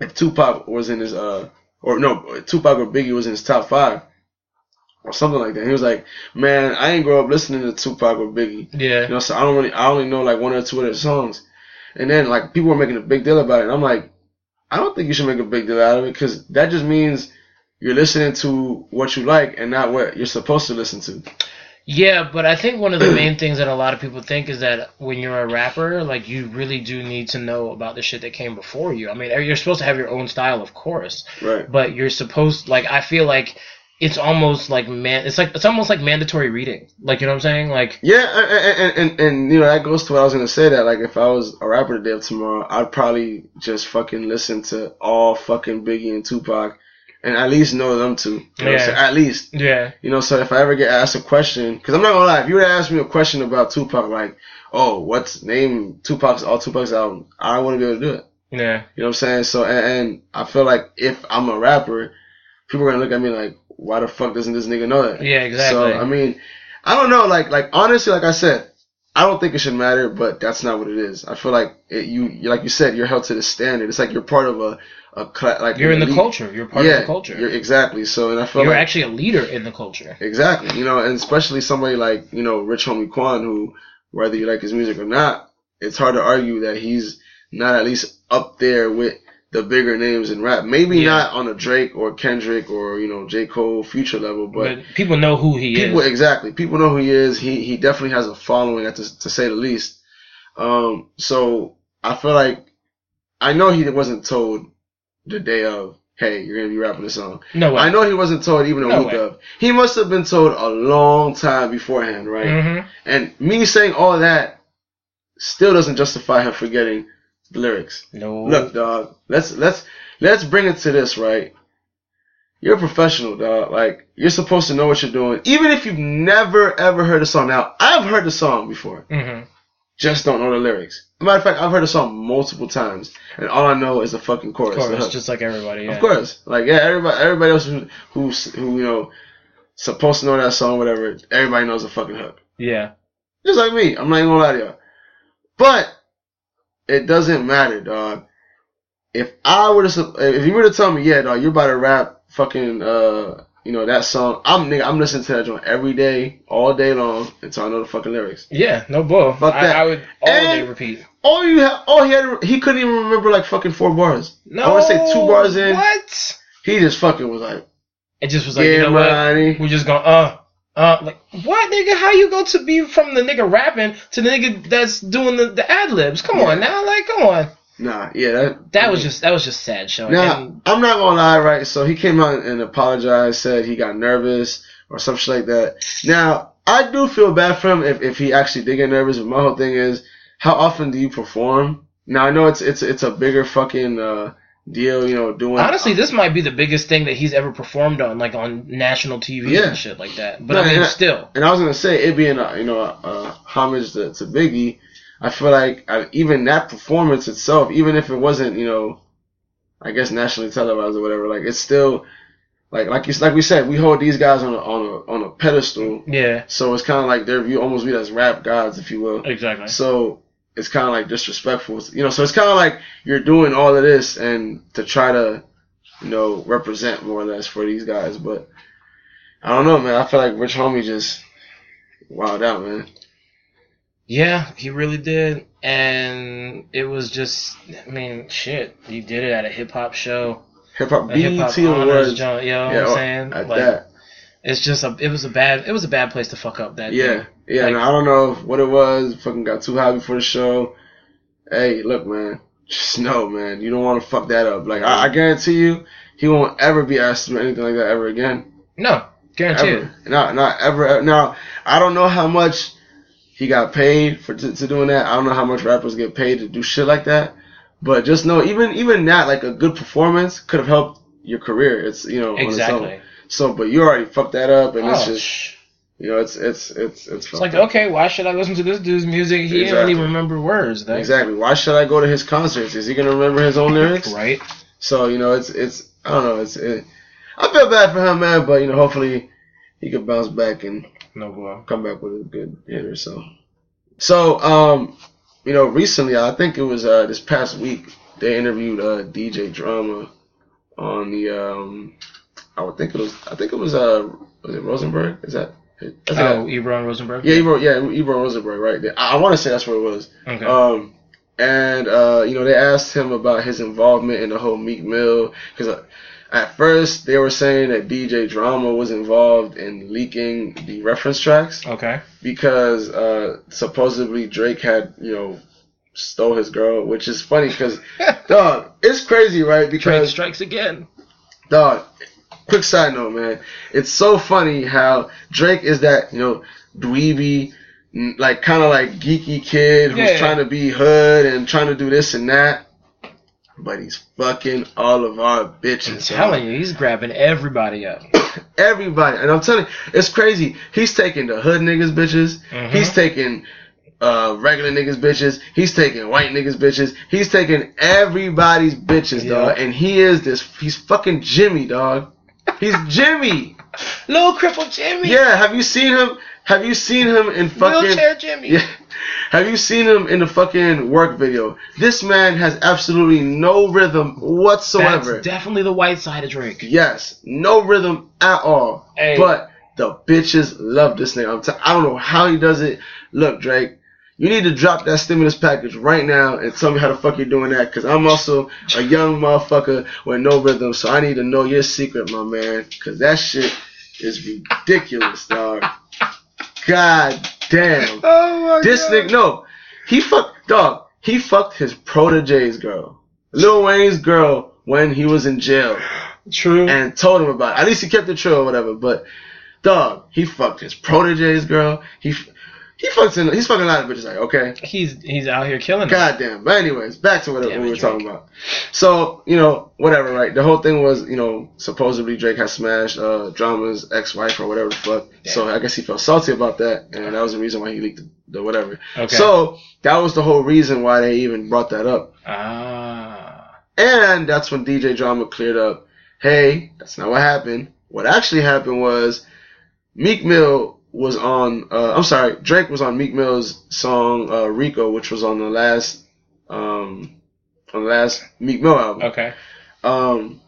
if Tupac was in his, uh, or no, Tupac or Biggie was in his top five or something like that. He was like, "Man, I ain't grow up listening to Tupac or Biggie, Yeah. you know, so I don't really, I only know like one or two of their songs." And then like people were making a big deal about it, and I'm like, I don't think you should make a big deal out of it because that just means you're listening to what you like and not what you're supposed to listen to. Yeah, but I think one of the main things that a lot of people think is that when you're a rapper, like you really do need to know about the shit that came before you. I mean, you're supposed to have your own style, of course, Right. but you're supposed like I feel like it's almost like man, it's like it's almost like mandatory reading. Like you know what I'm saying? Like Yeah, and, and, and, and you know that goes to what I was gonna say. That like if I was a rapper today or tomorrow, I'd probably just fucking listen to all fucking Biggie and Tupac, and at least know them two. You know what I'm Yeah. At least. yeah, You know, so if I ever get asked a question, because I'm not gonna lie, if you were to ask me a question about Tupac, like, oh, what's name Tupac's all Tupac's album, I wouldn't be able to do it. yeah, You know what I'm saying? So, and, and I feel like if I'm a rapper, people are gonna look at me like, why the fuck doesn't this nigga know that? yeah, exactly. So I mean, I don't know. Like like honestly, like I said, I don't think it should matter, but that's not what it is. I feel like it, you like you said, you're held to the standard. It's like you're part of a a cla- like you're in the elite- culture. You're part yeah, of the culture. You're, exactly. So and I feel You're like actually a leader in the culture. exactly, you know, and especially somebody like you know Rich Homie Quan, who whether you like his music or not, it's hard to argue that he's not at least up there with the bigger names in rap. Maybe Yeah. not on a Drake or Kendrick or you know J Cole, Future level, But, people know who he people is. exactly people know who he is he he definitely has a following at to, to say the least um so i feel like i know he wasn't told the day of hey you're gonna be rapping this song No way. i know he wasn't told even a No week way. of he must have been told a long time beforehand right Mm-hmm. and me saying all that still doesn't justify him forgetting the lyrics No. Look, dog. Let's let's let's bring it to this, right? You're a professional, dog. Like you're supposed to know what you're doing, even if you've never ever heard a song. Now, I've heard the song before, Mm-hmm. just don't know the lyrics. matter of fact, I've heard the song multiple times, and all I know is the fucking chorus. Of course, just like everybody. Yeah. Of course, like yeah, everybody, everybody else who who's who you know supposed to know that song, whatever. Everybody knows the fucking hook. Yeah. Just like me. I'm not even gonna lie to y'all. But it doesn't matter, dog. If I were to, if you were to tell me, yeah, dog, you're about to rap fucking, uh, you know, that song, I'm nigga, I'm listening to that joint every day, all day long, until I know the fucking lyrics. Yeah. No bull. Fuck I, that. I would all And- day repeat. All you have, all he had, he couldn't even remember like fucking four bars. No. I want to say two bars in, What? he just fucking was like, It just was like, yeah, you know what? We're just going, uh, uh, like, what, nigga? How you go to be from the nigga rapping to the nigga that's doing the, the ad libs? Come on now, like, come on. Nah, yeah, that That was just that was just sad showing. Now, And- I'm not gonna lie, right? So he came out and apologized, said he got nervous or some shit like that. Now, I do feel bad for him if, if he actually did get nervous, but my whole thing is, how often do you perform? Now, I know it's it's it's a bigger fucking uh, deal, you know, doing. honestly, this might be the biggest thing that he's ever performed on, like on national TV Yeah. and shit like that. But No, I mean, and I- still, and I was gonna say it being a you know a, a homage to, to Biggie, I feel like uh, even that performance itself, even if it wasn't you know, I guess nationally televised or whatever, like it's still like like you like we said, we hold these guys on a on a on a pedestal, yeah, so it's kind of like they're viewed almost viewed as rap gods, if you will. exactly. So it's kind of like disrespectful, you know. So it's kind of like you're doing all of this and to try to, you know, represent more or less for these guys. But I don't know, man. I feel like Rich Homie just wowed out, man. Yeah, he really did, and it was just, I mean, shit. He did it at a hip hop show, Hip hop a hip hop BET Awards. joint. You know what Yeah, I'm oh, saying? at Like, that. It's just a, it was a bad, it was a bad place to fuck up that. Yeah, day. yeah. Like- and I don't know what it was. Fucking got too high before the show. Hey, look, man. Just know, man. You don't want to fuck that up. Like I, I guarantee you, he won't ever be asked to do anything like that ever again. No, guarantee it. Ever. Not, not ever. ever. Now, I don't know how much he got paid for to, to doing that. I don't know how much rappers get paid to do shit like that. But just know, even even that, like a good performance could have helped your career. It's you know on its own. Exactly. So, but you already fucked that up, and it's Oh, just you know, it's it's it's it's. it's like okay, why should I listen to this dude's music? He didn't even remember words. Though. Exactly. Why should I go to his concerts? Is he gonna remember his own lyrics? Right. So you know, it's it's I don't know. It's it, I feel bad for him, man. But you know, hopefully he can bounce back and No come back with a good hit or so. So um, you know, recently I think it was uh this past week they interviewed uh DJ Drama on the um I would think it was I think it was uh was it Rosenberg? Is that? Is that Oh, Ebro Rosenberg. yeah, Ebro, yeah, Ebro Rosenberg, right there. I, I want to say that's what it was. Okay. Um, and uh, you know they asked him about his involvement in the whole Meek Mill because uh, at first they were saying that DJ Drama was involved in leaking the reference tracks Okay. because uh, supposedly Drake had you know stole his girl, which is funny because dog, it's crazy, right? Drake Because strikes again. dog. Quick side note, man. It's so funny how Drake is that you know dweeby, like kind of like geeky kid who's Yeah. trying to be hood and trying to do this and that, but he's fucking all of our bitches. I'm telling you, he's grabbing everybody up. Everybody, and I'm telling you, it's crazy. He's taking the hood niggas bitches. Mhm. He's taking uh, regular niggas bitches. He's taking white niggas bitches. He's taking everybody's bitches, Yeah. dog. And he is this. He's fucking Jimmy, dog. He's Jimmy. Little crippled Jimmy. Yeah. Have you seen him? Have you seen him in fucking? Wheelchair Jimmy. Yeah. Have you seen him in the fucking work video? This man has absolutely no rhythm whatsoever. That's definitely the white side of Drake. Yes, no rhythm at all. Hey. But the bitches love this nigga. I'm t- I don't know how he does it. Look, Drake, you need to drop that stimulus package right now and tell me how the fuck you're doing that. Cause I'm also a young motherfucker with no rhythm, so I need to know your secret, my man. Cause that shit is ridiculous, dog. God damn. Oh my god. This nigga, no, he fucked, dog. He fucked his protege's girl, Lil Wayne's girl, when he was in jail True. and told him about it. At least he kept it true or whatever. But dog, he fucked his protege's girl. He he fucks in. He's fucking a lot of bitches. Like okay, he's he's out here killing goddamn. But anyways, back to what, Damn we were Drake. talking about. So you know whatever, right? The whole thing was you know supposedly Drake had smashed uh, Drama's ex-wife or whatever the fuck. So I guess he felt salty about that, and that was the reason why he leaked the, the whatever. Okay. So that was the whole reason why they even brought that up. ah. And that's when DJ Drama cleared up, hey, that's not what happened. What actually happened was Meek Mill was on, uh, I'm sorry, Drake was on Meek Mill's song, uh, Rico, which was on the last, um, on the last Meek Mill album. Okay. Um,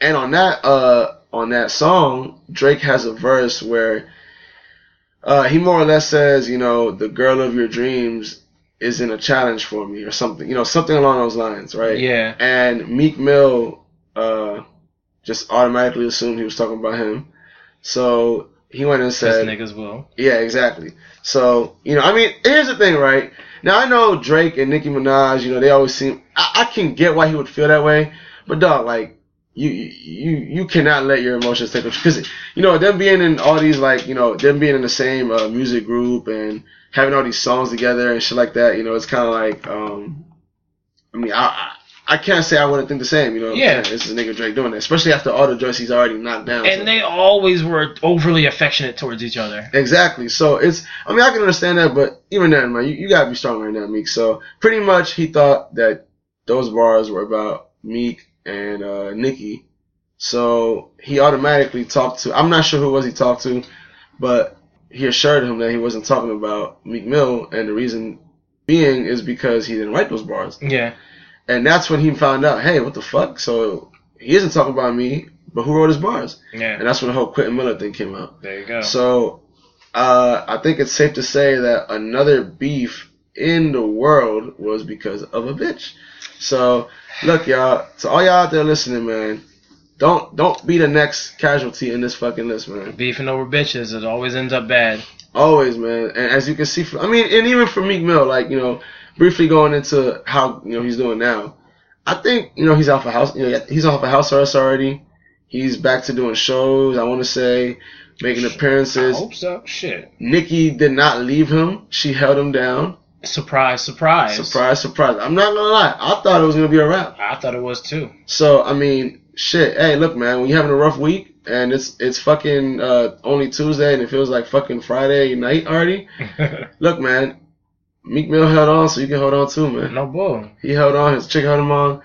and on that, uh, on that song, Drake has a verse where, uh, he more or less says, you know, the girl of your dreams isn't a challenge for me or something, you know, something along those lines, right? Yeah. And Meek Mill uh, just automatically assumed he was talking about him. So he went and said, niggas will. yeah, exactly. So, you know, I mean, here's the thing, right? Now, I know Drake and Nicki Minaj, you know, they always seem, I, I can get why he would feel that way, but dog, like, you, you, you cannot let your emotions take control. Cause, you know, them being in all these, like, you know, them being in the same uh, music group and having all these songs together and shit like that, you know, it's kind of like, um, I mean, I, I can't say I wouldn't think the same, you know. Yeah. This is nigga Drake doing that, especially after all the joints he's already knocked down. so- And they always were overly affectionate towards each other. Exactly. So it's, I mean, I can understand that, but even then, man, you, you gotta be strong right now, Meek. So pretty much he thought that those bars were about Meek and, uh, Nicki. So he automatically talked to, I'm not sure who it was he talked to, but he assured him that he wasn't talking about Meek Mill, and the reason being is because he didn't write those bars. Yeah. And that's when he found out, hey, what the fuck? So he isn't talking about me, but who wrote his bars? Yeah. And that's when the whole Quentin Miller thing came out. There you go. So, uh, I think it's safe to say that another beef in the world was because of a bitch. So, look, y'all, to all y'all out there listening, man, don't don't be the next casualty in this fucking list, man. Beefing over bitches, it always ends up bad. Always, man. And as you can see, from, I mean, and even for Meek Mill, like you know, briefly going into how you know he's doing now, I think you know he's off a house. You know, he's off a house arrest already. He's back to doing shows. I want to say making appearances. I hope so. Shit. Nicki did not leave him. She held him down. Surprise, surprise. Surprise, surprise. I'm not gonna lie. I thought it was gonna be a wrap. I thought it was too. So I mean, shit. Hey, look, man. When you're having a rough week and it's it's fucking uh, only Tuesday and it feels like fucking Friday night already. Look, man. Meek Mill held on, so you can hold on too, man. no bull. He held on. His chick held him on,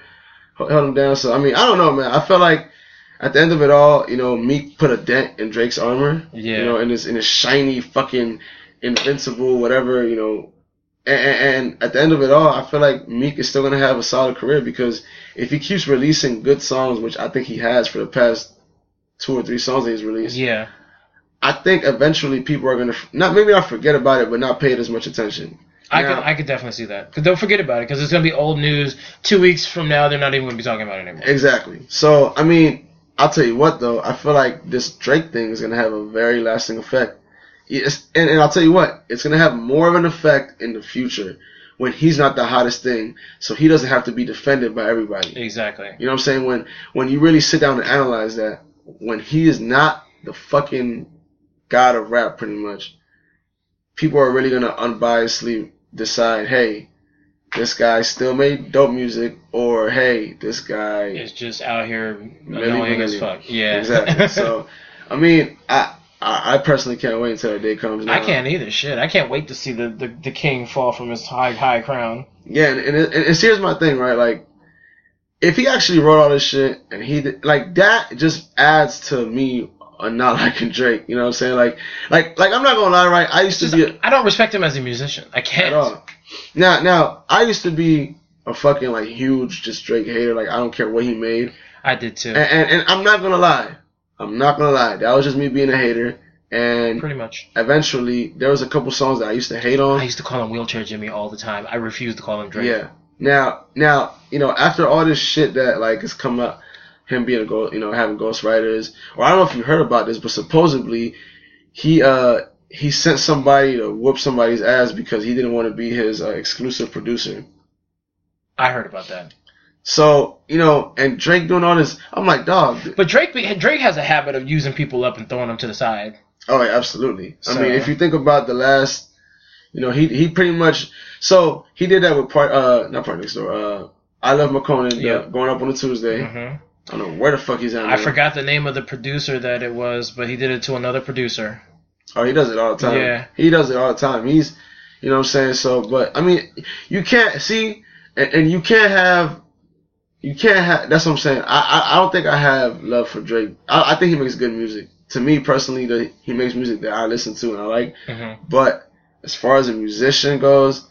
held him down. So I mean, I don't know, man. I felt like at the end of it all, you know, Meek put a dent in Drake's armor. Yeah. You know, in his in his shiny fucking invincible whatever, you know. And, and, at the end of it all, I feel like Meek is still gonna have a solid career because if he keeps releasing good songs, which I think he has for the past two or three songs that he's released, Yeah. I think eventually people are gonna not maybe not forget about it, but not pay it as much attention. I Now- could I could definitely see that. Cause don't forget about it, because it's gonna be old news. Two weeks from now, they're not even gonna be talking about it anymore. Exactly. So I mean, I'll tell you what though, I feel like this Drake thing is gonna have a very lasting effect. It's, and, and I'll tell you what, it's gonna have more of an effect in the future when he's not the hottest thing, so he doesn't have to be defended by everybody. Exactly. You know what I'm saying? When when you really sit down and analyze that, when he is not the fucking god of rap, pretty much, people are really gonna unbiasedly decide, hey, this guy still made dope music, or hey, this guy is just out here Milli annoying as fuck. Yeah. Exactly. So, I mean, I, I I personally can't wait until that day comes. I can't either. Shit, I can't wait to see the, the, the king fall from his high high crown. Yeah, and, and, it, and it's- here's my thing, right? Like, if he actually wrote all this shit and he did, like that, just adds to me uh, not liking Drake. You know what I'm saying? Like, like, like I'm not gonna lie, right? I used to be a, I don't respect him as a musician. I can't. at all. Now, now I used to be a fucking like huge just Drake hater. Like, I don't care what he made. I did too. And, and, and I'm not gonna lie. I'm not gonna lie. That was just me being a hater. And Pretty much. eventually, there was a couple songs that I used to hate on. I used to call him Wheelchair Jimmy all the time. I refused to call him Drake. Yeah. Now, now, you know, after all this shit that like has come up, him being a ghost, you know, having ghostwriters, or I don't know if you heard about this, but supposedly he uh he sent somebody to whoop somebody's ass because he didn't want to be his uh, exclusive producer. I heard about that. So you know, and Drake doing all this, I'm like, dog. But Drake Drake has a habit of using people up and throwing them to the side. Oh, yeah, absolutely. I mean, if you think about the last, you know, he he pretty much. So he did that with part uh not part next door uh iLoveMakonnen Yep. going up on a Tuesday. hmm I don't know where the fuck he's at. I now. forgot the name of the producer that it was, but he did it to another producer. Oh, he does it all the time. Yeah. He does it all the time. He's, you know what I'm saying? So, but, I mean, you can't, see, and, and you can't have, you can't have, that's what I'm saying. I, I, I don't think I have love for Drake. I, I think he makes good music. To me, personally, the, he makes music that I listen to and I like. hmm But, as far as a musician goes,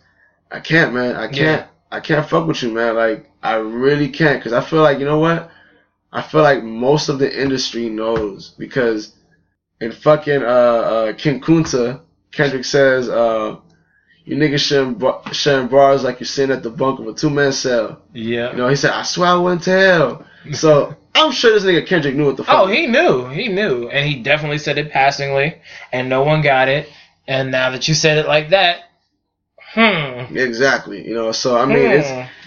I can't, man. I can't, Yeah. I can't fuck with you, man. Like, I really can't. Cause I feel like, you know what? I feel like most of the industry knows because in fucking uh, uh King Kunta, Kendrick says, uh, you niggas sharing, bar- sharing bars like you're sitting at the bunk of a two man cell. Yeah. You know, he said, I swear I wouldn't tell. So I'm sure this nigga Kendrick knew what the fuck. Oh, he knew. He knew. And he definitely said it passingly, and no one got it. And now that you said it like that, hmm. Exactly. You know, so I mean, it's Hmm.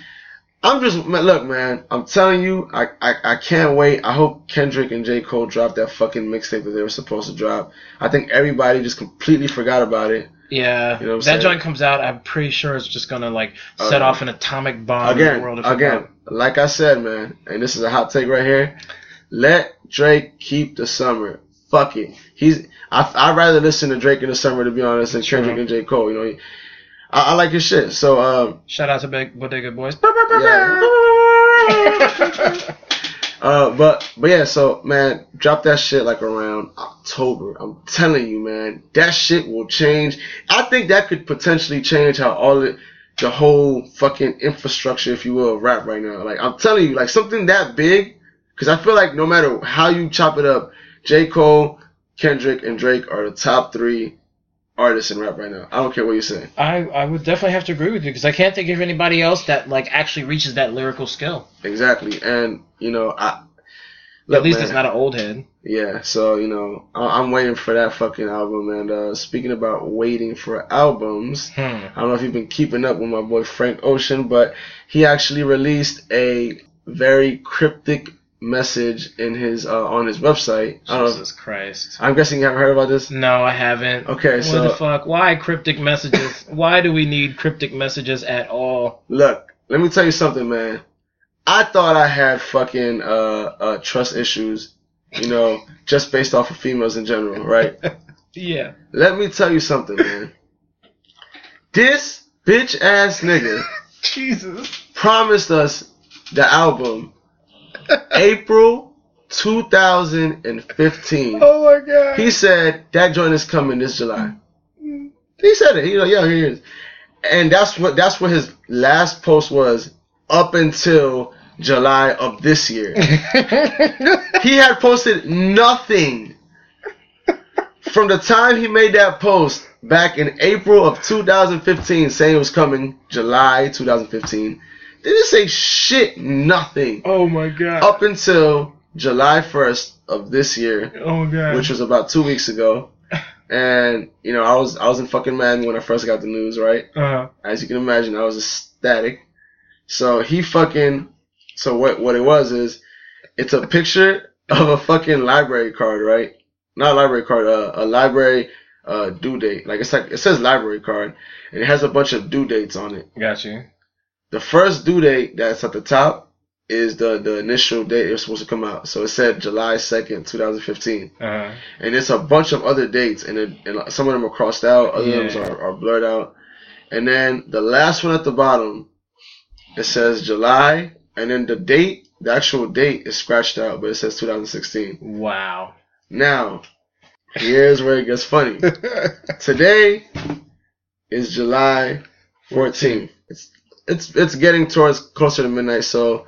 I'm just man, look, man. I'm telling you, I, I I can't wait. I hope Kendrick and J Cole drop that fucking mixtape that they were supposed to drop. I think everybody just completely forgot about it. Yeah, You know what that saying? joint comes out. I'm pretty sure it's just gonna like set Uh, off an atomic bomb in the again, world of again, like I said, man, and this is a hot take right here. Let Drake keep the summer. Fuck it. He's. I I'd rather listen to Drake in the summer to be honest than Kendrick and J Cole. You know, I, I like his shit. So um, Shout out to Big Bodega Boys. Yeah. Uh, but but yeah, so man, drop that shit like around October. I'm telling you, man, that shit will change. I think that could potentially change how all it, the whole fucking infrastructure, if you will, of rap right now. Like I'm telling you, like something that big, because I feel like no matter how you chop it up, J Cole, Kendrick, and Drake are the top three artists in rap right now. I don't care what you say. I, I would definitely have to agree with you because I can't think of anybody else that like actually reaches that lyrical skill. Exactly, and you know I. At least man, it's not an old head. Yeah, so you know, I- I'm waiting for that fucking album. And uh, speaking about waiting for albums, Hmm. I don't know if you've been keeping up with my boy Frank Ocean, but he actually released a very cryptic message in his uh, on his website. I don't know. Jesus Christ. I'm guessing you haven't heard about this. No, I haven't. Okay, what so the fuck? Why cryptic messages? Why do we need cryptic messages at all? look, let me tell you something, man. I thought I had fucking uh, uh, trust issues, you know, just based off of females in general, right? Yeah. Let me tell you something, man. This bitch ass nigga Jesus. promised us the album April 2015. Oh my god. He said that joint is coming this July. Mm. He said it. He like, yeah, here it is. And that's what that's what his last post was up until July of this year. he had posted nothing from the time he made that post back in April of 2015 saying it was coming, July 2015. Didn't say shit, nothing. Oh my god. Up until July 1st of this year, oh my god. which was about two weeks ago. And, you know, I was I was in fucking Madden when I first got the news, right? Uh-huh. As you can imagine, I was ecstatic. So he fucking so what what it was is it's a picture of a fucking library card, right? Not a library card, uh, a library uh due date. Like it's like it says library card and it has a bunch of due dates on it. got you. The first due date that's at the top is the the initial date it was supposed to come out. So it said July 2nd, 2015. Uh, And it's a bunch of other dates and, it, and some of them are crossed out, other Yeah. ones are, are blurred out. And then the last one at the bottom, it says July, and then the date, the actual date is scratched out, but it says 2016. wow. Now, here's where it gets funny. Today is July 14th. It's it's it's getting towards closer to midnight, so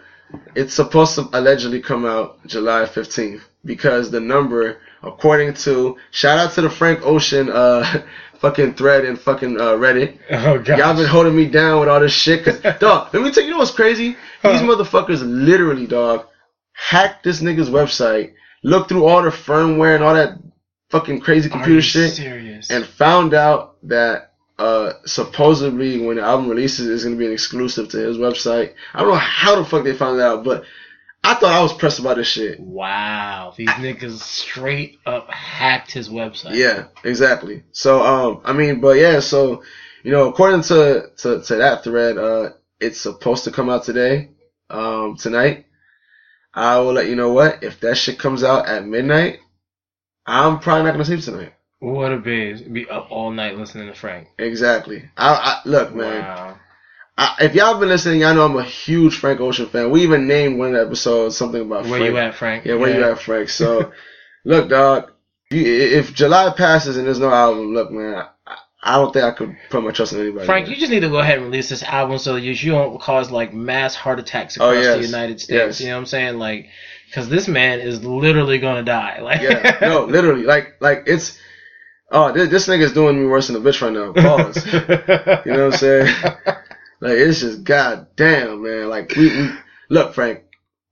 it's supposed to allegedly come out July 15th because the number, according to shout out to the Frank Ocean uh fucking thread and fucking uh, Reddit. Oh god. Y'all been holding me down with all this shit. Cause, dog, let me tell you, you know what's crazy? These motherfuckers literally, dog, hacked this nigga's website, looked through all the firmware and all that fucking crazy computer shit, Serious. and found out that uh supposedly when the album releases it's gonna be an exclusive to his website. I don't know how the fuck they found that out, but I thought I was pressed about this shit. wow. These niggas straight up hacked his website. Yeah, exactly. So um I mean but yeah, so you know, according to to, to that thread, uh it's supposed to come out today, um tonight. I will let you know what, if that shit comes out at midnight, I'm probably not gonna sleep tonight. What a biz. Be up all night listening to Frank. Exactly. I, I look, man. Wow. I, if y'all been listening, y'all know I'm a huge Frank Ocean fan. We even named one episode something about Where Frank. you at, Frank? Yeah, where you at, Frank? So, look, dog. You, if July passes and there's no album, look, man, I, I don't think I could put my trust in anybody. Frank, you just need to go ahead and release this album so you, you don't cause like mass heart attacks oh, across Oh, yes. the United States. Yes. You know what I'm saying? Like, because this man is literally gonna die. Like, yeah, no, literally, like, like it's. Oh, this, this nigga's doing me worse than a bitch right now. Pause. you know what I'm saying? Like it's just goddamn, man. Like we, we look, Frank,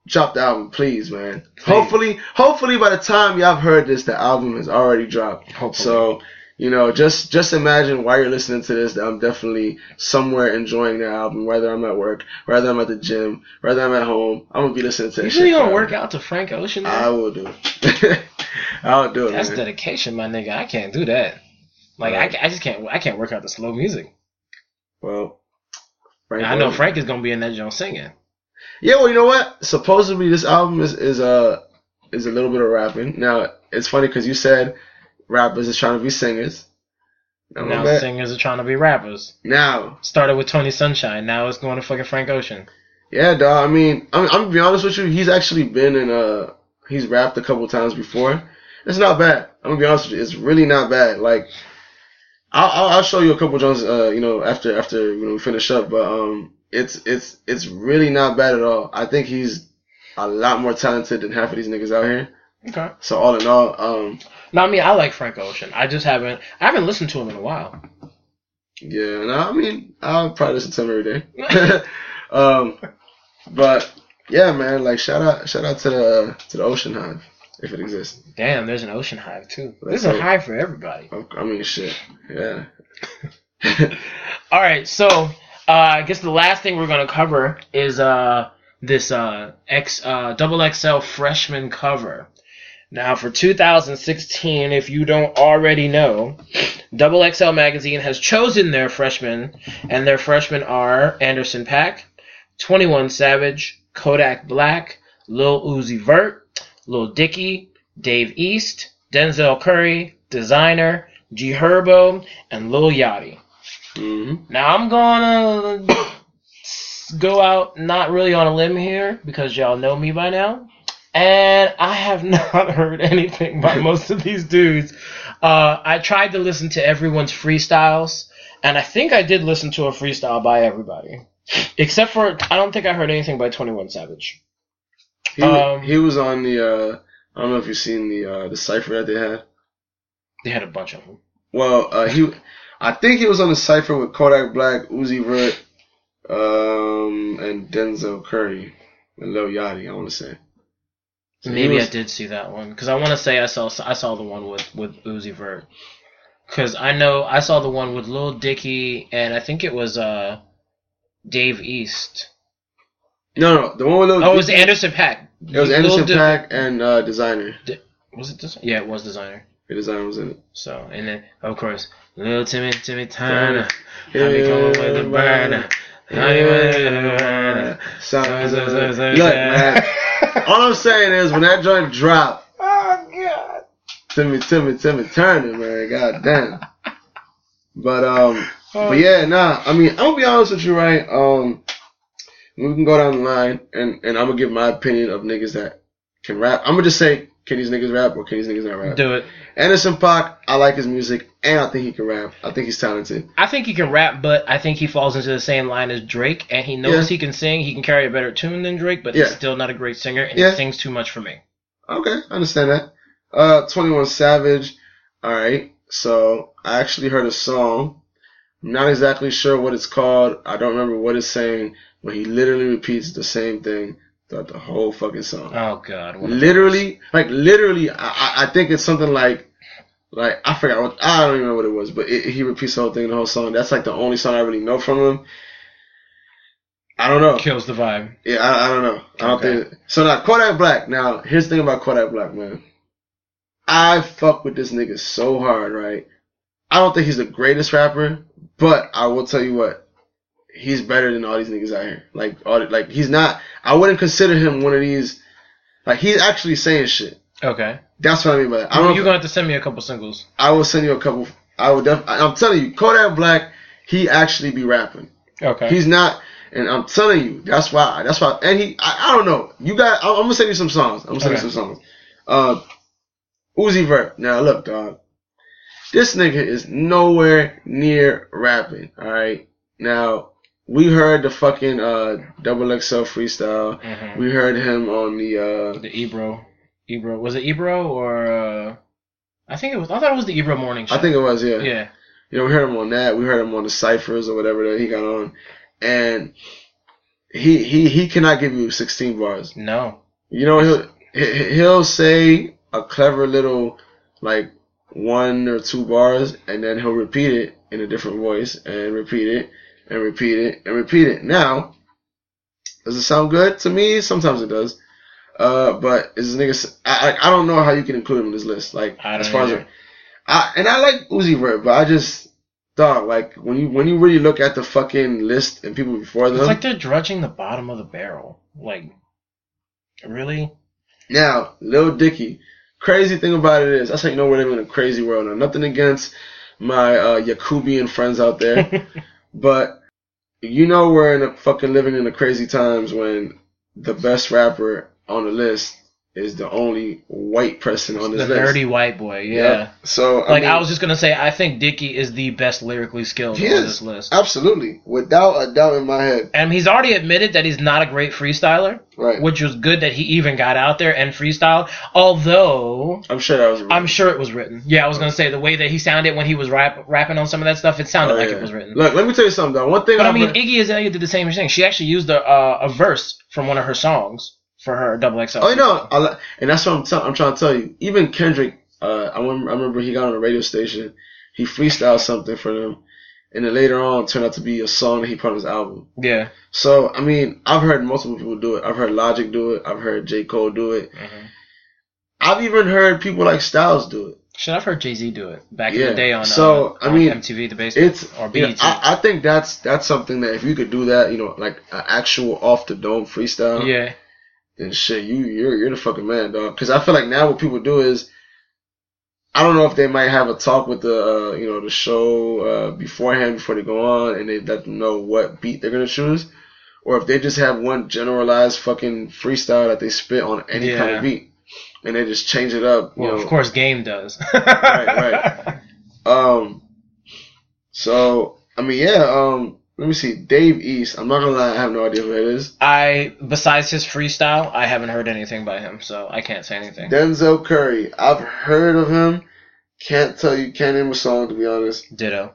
drop the album, please, man. Hopefully, hopefully by the time y'all have heard this, the album has already dropped. Hopefully. So, you know, just just imagine while you're listening to this that I'm definitely somewhere enjoying the album, whether I'm at work, whether I'm at the gym, whether I'm at home. I'm gonna be listening to it. you really gonna work out to Frank Ocean? I will do it. I'll do it, That's man. dedication, my nigga. I can't do that. Like, Right. I, I just can't. I can't work out to slow music. Well, Frank I know Ocean. Frank is gonna be in that joint singing. Yeah, well, you know what? Supposedly this album is is uh is a little bit of rapping. Now it's funny because you said rappers is trying to be singers. Now, now singers are trying to be rappers. now, Started with Tony Sunshine. Now it's going to fucking Frank Ocean. yeah, dog. I mean, I'm, I'm gonna be honest with you. He's actually been in uh he's rapped a couple times before. It's not bad. I'm gonna be honest with you. It's really not bad. Like, I'll I'll, I'll show you a couple Jones. Uh, you know, after after you know we finish up, but um, it's it's it's really not bad at all. I think he's a lot more talented than half of these niggas out here. Okay. So all in all, um, No, I mean I like Frank Ocean. I just haven't. I haven't listened to him in a while. yeah, no, I mean, I'll probably listen to him every day. um, but yeah, man, like shout out, shout out to the to the Ocean Hive if it exists. Damn, there's an Ocean Hive too. There's a hive for everybody. I mean, shit, yeah. All right, so uh, I guess the last thing we're gonna cover is uh this uh X uh double XL freshman cover. Now for 2016, if you don't already know, Double XL magazine has chosen their freshmen, and their freshmen are Anderson Paak, 21 Savage, Kodak Black, Lil Uzi Vert, Lil Dicky, Dave East, Denzel Curry, Desiigner, G Herbo, and Lil Yachty. hmm Now I'm gonna go out not really on a limb here because y'all know me by now. And I have not heard anything by most of these dudes. Uh, I tried to listen to everyone's freestyles, and I think I did listen to a freestyle by everybody. Except for, I don't think I heard anything by 21 Savage. He, Um, he was on the. uh I don't know if you've seen the uh the cipher that they had. They had a bunch of them. Well, uh, he, I think he was on the cipher with Kodak Black, Uzi Vert, um, and Denzel Curry and Lil Yachty. I want to say. So Maybe was- I did see that one because I want to say I saw I saw the one with with Uzi Vert because I know I saw the one with Lil Dicky and I think it was uh Dave East. No, no, the one with Lil. Oh, it was Anderson Paak. It was Anderson Di- Paak and uh, Desiigner. Was it Desiigner? Yeah, it was Desiigner. The Desiigner was in it. So and then of course Lil Timmy Timmy Turner. I be coming with the burner. How you with the burner? Look, man. All I'm saying is when that joint dropped, Oh God. Timmy, Timmy, Timmy Turner, man, god damn. But um, but yeah, nah. I mean, I'm gonna be honest with you, right? Um, we can go down the line, and and I'm gonna give my opinion of niggas that can rap. I'm gonna just say, can these niggas rap or can these niggas not rap? Do it. Anderson Paak, I like his music, and I think he can rap. I think he's talented. I think he can rap, but I think he falls into the same line as Drake, and he knows Yeah. he can sing. He can carry a better tune than Drake, but Yeah. he's still not a great singer, and Yeah. he sings too much for me. Okay, I understand that. Uh, 21 Savage. Alright, so I actually heard a song. I'm not exactly sure what it's called. I don't remember what it's saying, but he literally repeats the same thing throughout the whole fucking song. Oh God. literally, like literally, I, I- I think it's something like, like I forgot what I don't even know what it was, but it, he repeats the whole thing, the whole song. That's like the only song I really know from him. I don't know. kills the vibe. Yeah, I, I don't know. I don't Okay. think so. Now Kodak Black. Now here's the thing about Kodak Black, man. I fuck with this nigga so hard, right? I don't think he's the greatest rapper, but I will tell you what, he's better than all these niggas out here. Like, all like he's not. I wouldn't consider him one of these. Like he's actually saying shit. Okay. That's what I mean by that. I You're gonna have to send me a couple singles. I will send you a couple. I will. Def, I'm telling you, Kodak Black. He actually be rapping. Okay. He's not, and I'm telling you, that's why. That's why. And he, I, I don't know. You got. I'm, I'm gonna send you some songs. I'm gonna send Okay. you some songs. Uh, Uzi Vert. Now look, dog. This nigga is nowhere near rapping. All right. Now we heard the fucking uh double XL freestyle. Mhm. We heard him on the uh. the Ebro. Ebro was it Ebro or uh, I think it was. I thought it was the Ebro morning show. I think it was yeah. Yeah. You know, we heard him on that. We heard him on the ciphers or whatever that he got on, and he he he cannot give you 16 bars. No. You know, he'll he- he'll say a clever little like one or two bars, and then he'll repeat it in a different voice, and repeat it, and repeat it, and repeat it. Now, does it sound good to me? Sometimes it does. Uh, but is this nigga? I, I don't know how you can include him in this list. Like I don't as far either. as I and I like Uzi Vert, but I just dog like when you when you really look at the fucking list and people before them. It's like they're drudging the bottom of the barrel. Like, really? Now, Lil Dicky. Crazy thing about it is, that's how you know we're living in a crazy world. Now, nothing against my uh, Yakubian friends out there, but you know we're in a fucking living in the crazy times when the best rapper on the list is the only white person on the this list. nerdy white boy. Yeah. Yep. So I Like mean, I was just gonna say, I think Dicky is the best lyrically skilled on is. this list. absolutely, without a doubt in my head, And he's already admitted that he's not a great freestyler, right? which was good that he even got out there and freestyled. Although I'm sure that was. I'm sure it was written. Yeah, I was gonna say the way that he sounded when he was rap, rapping on some of that stuff, it sounded Oh, like it was written. Look, let me tell you something though. One thing But I I've mean, Iggy Azalea did the same thing. She actually used a uh, a verse from one of her songs for her double XL. Oh, you know, I and that's what I'm, tell- I'm trying to tell you. Even Kendrick, uh, I remember, I remember he got on a radio station, he freestyled something for them, and then later on turned out to be a song that he put on his album. Yeah. So, I mean, I've heard multiple people do it. I've heard Logic do it. I've heard J. Cole do it. hmm I've even heard people like Styles do it. Shit, I've heard Jay Z do it back in the day on So, uh, I mean, MTV, the base It's, or you know, I, I think that's, that's something that if you could do that, you know, like an actual off the dome freestyle. yeah. Then shit, you you're you're the fucking man, dog. Because I feel like now what people do is, I don't know if they might have a talk with the uh, you know the show uh, beforehand before they go on, and they let them know what beat they're gonna choose, or if they just have one generalized fucking freestyle that they spit on any kind of beat, and they just change it up. Well, know, of course, Game does. right, right. Um, so I mean, yeah. Um, let me see, Dave East. I'm not gonna lie, I have no idea who that is. I besides his freestyle, I haven't heard anything by him, so I can't say anything. Denzel Curry. I've heard of him. Can't tell you. Can't name a song to be honest. Ditto.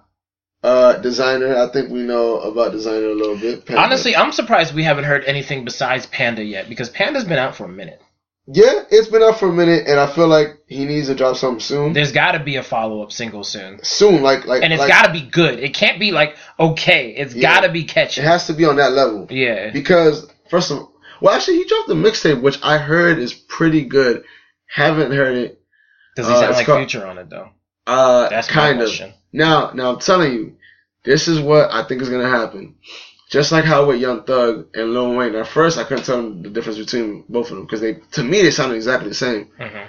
Uh, Desiigner. I think we know about Desiigner a little bit. Panda. Honestly, I'm surprised we haven't heard anything besides Panda yet because Panda's been out for a minute. Yeah, it's been out for a minute, and I feel like he needs to drop something soon. There's got to be a follow up single soon, Soon, like like, and it's like, got to be good. It can't be like okay. It's Yeah. got to be catchy. It has to be on that level Yeah. because first of all, well, actually, he dropped a mixtape which I heard is pretty good. Haven't heard it. Does he Uh, sound it's like called- Future on it though? Uh, That's kind of. Now, now I'm telling you, this is what I think is gonna happen. Just like how with Young Thug and Lil Wayne. At first, I couldn't tell the difference between both of them because they, to me, they sounded exactly the same. hmm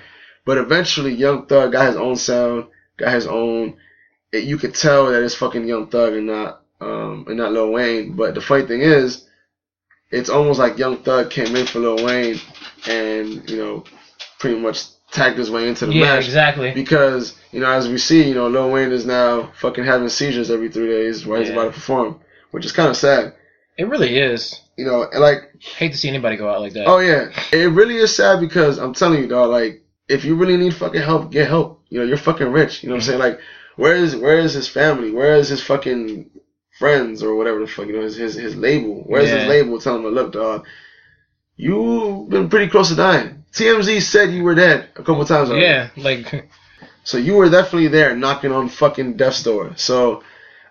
But eventually, Young Thug got his own sound, got his own. It, you could tell that it's fucking Young Thug and not, um, and not Lil Wayne. But the funny thing is, it's almost like Young Thug came in for Lil Wayne, and you know, pretty much tagged his way into the Yeah, match exactly. because you know as we see you know Lil Wayne is now fucking having seizures every three days while he's about to perform, which is kind of sad. It really is. You know, and like Hate to see anybody go out like that. oh yeah, it really is sad because I'm telling you, dog. Like if you really need fucking help, get help. You know, you're fucking rich. You know what I'm mm-hmm. saying? Like where is where is his family? Where is his fucking friends or whatever the fuck you know his his, his label? Where's Yeah. his label telling him, look, dog, you've been pretty close to dying. TMZ said you were dead a couple times already. yeah, like So you were definitely there knocking on fucking death's door. So,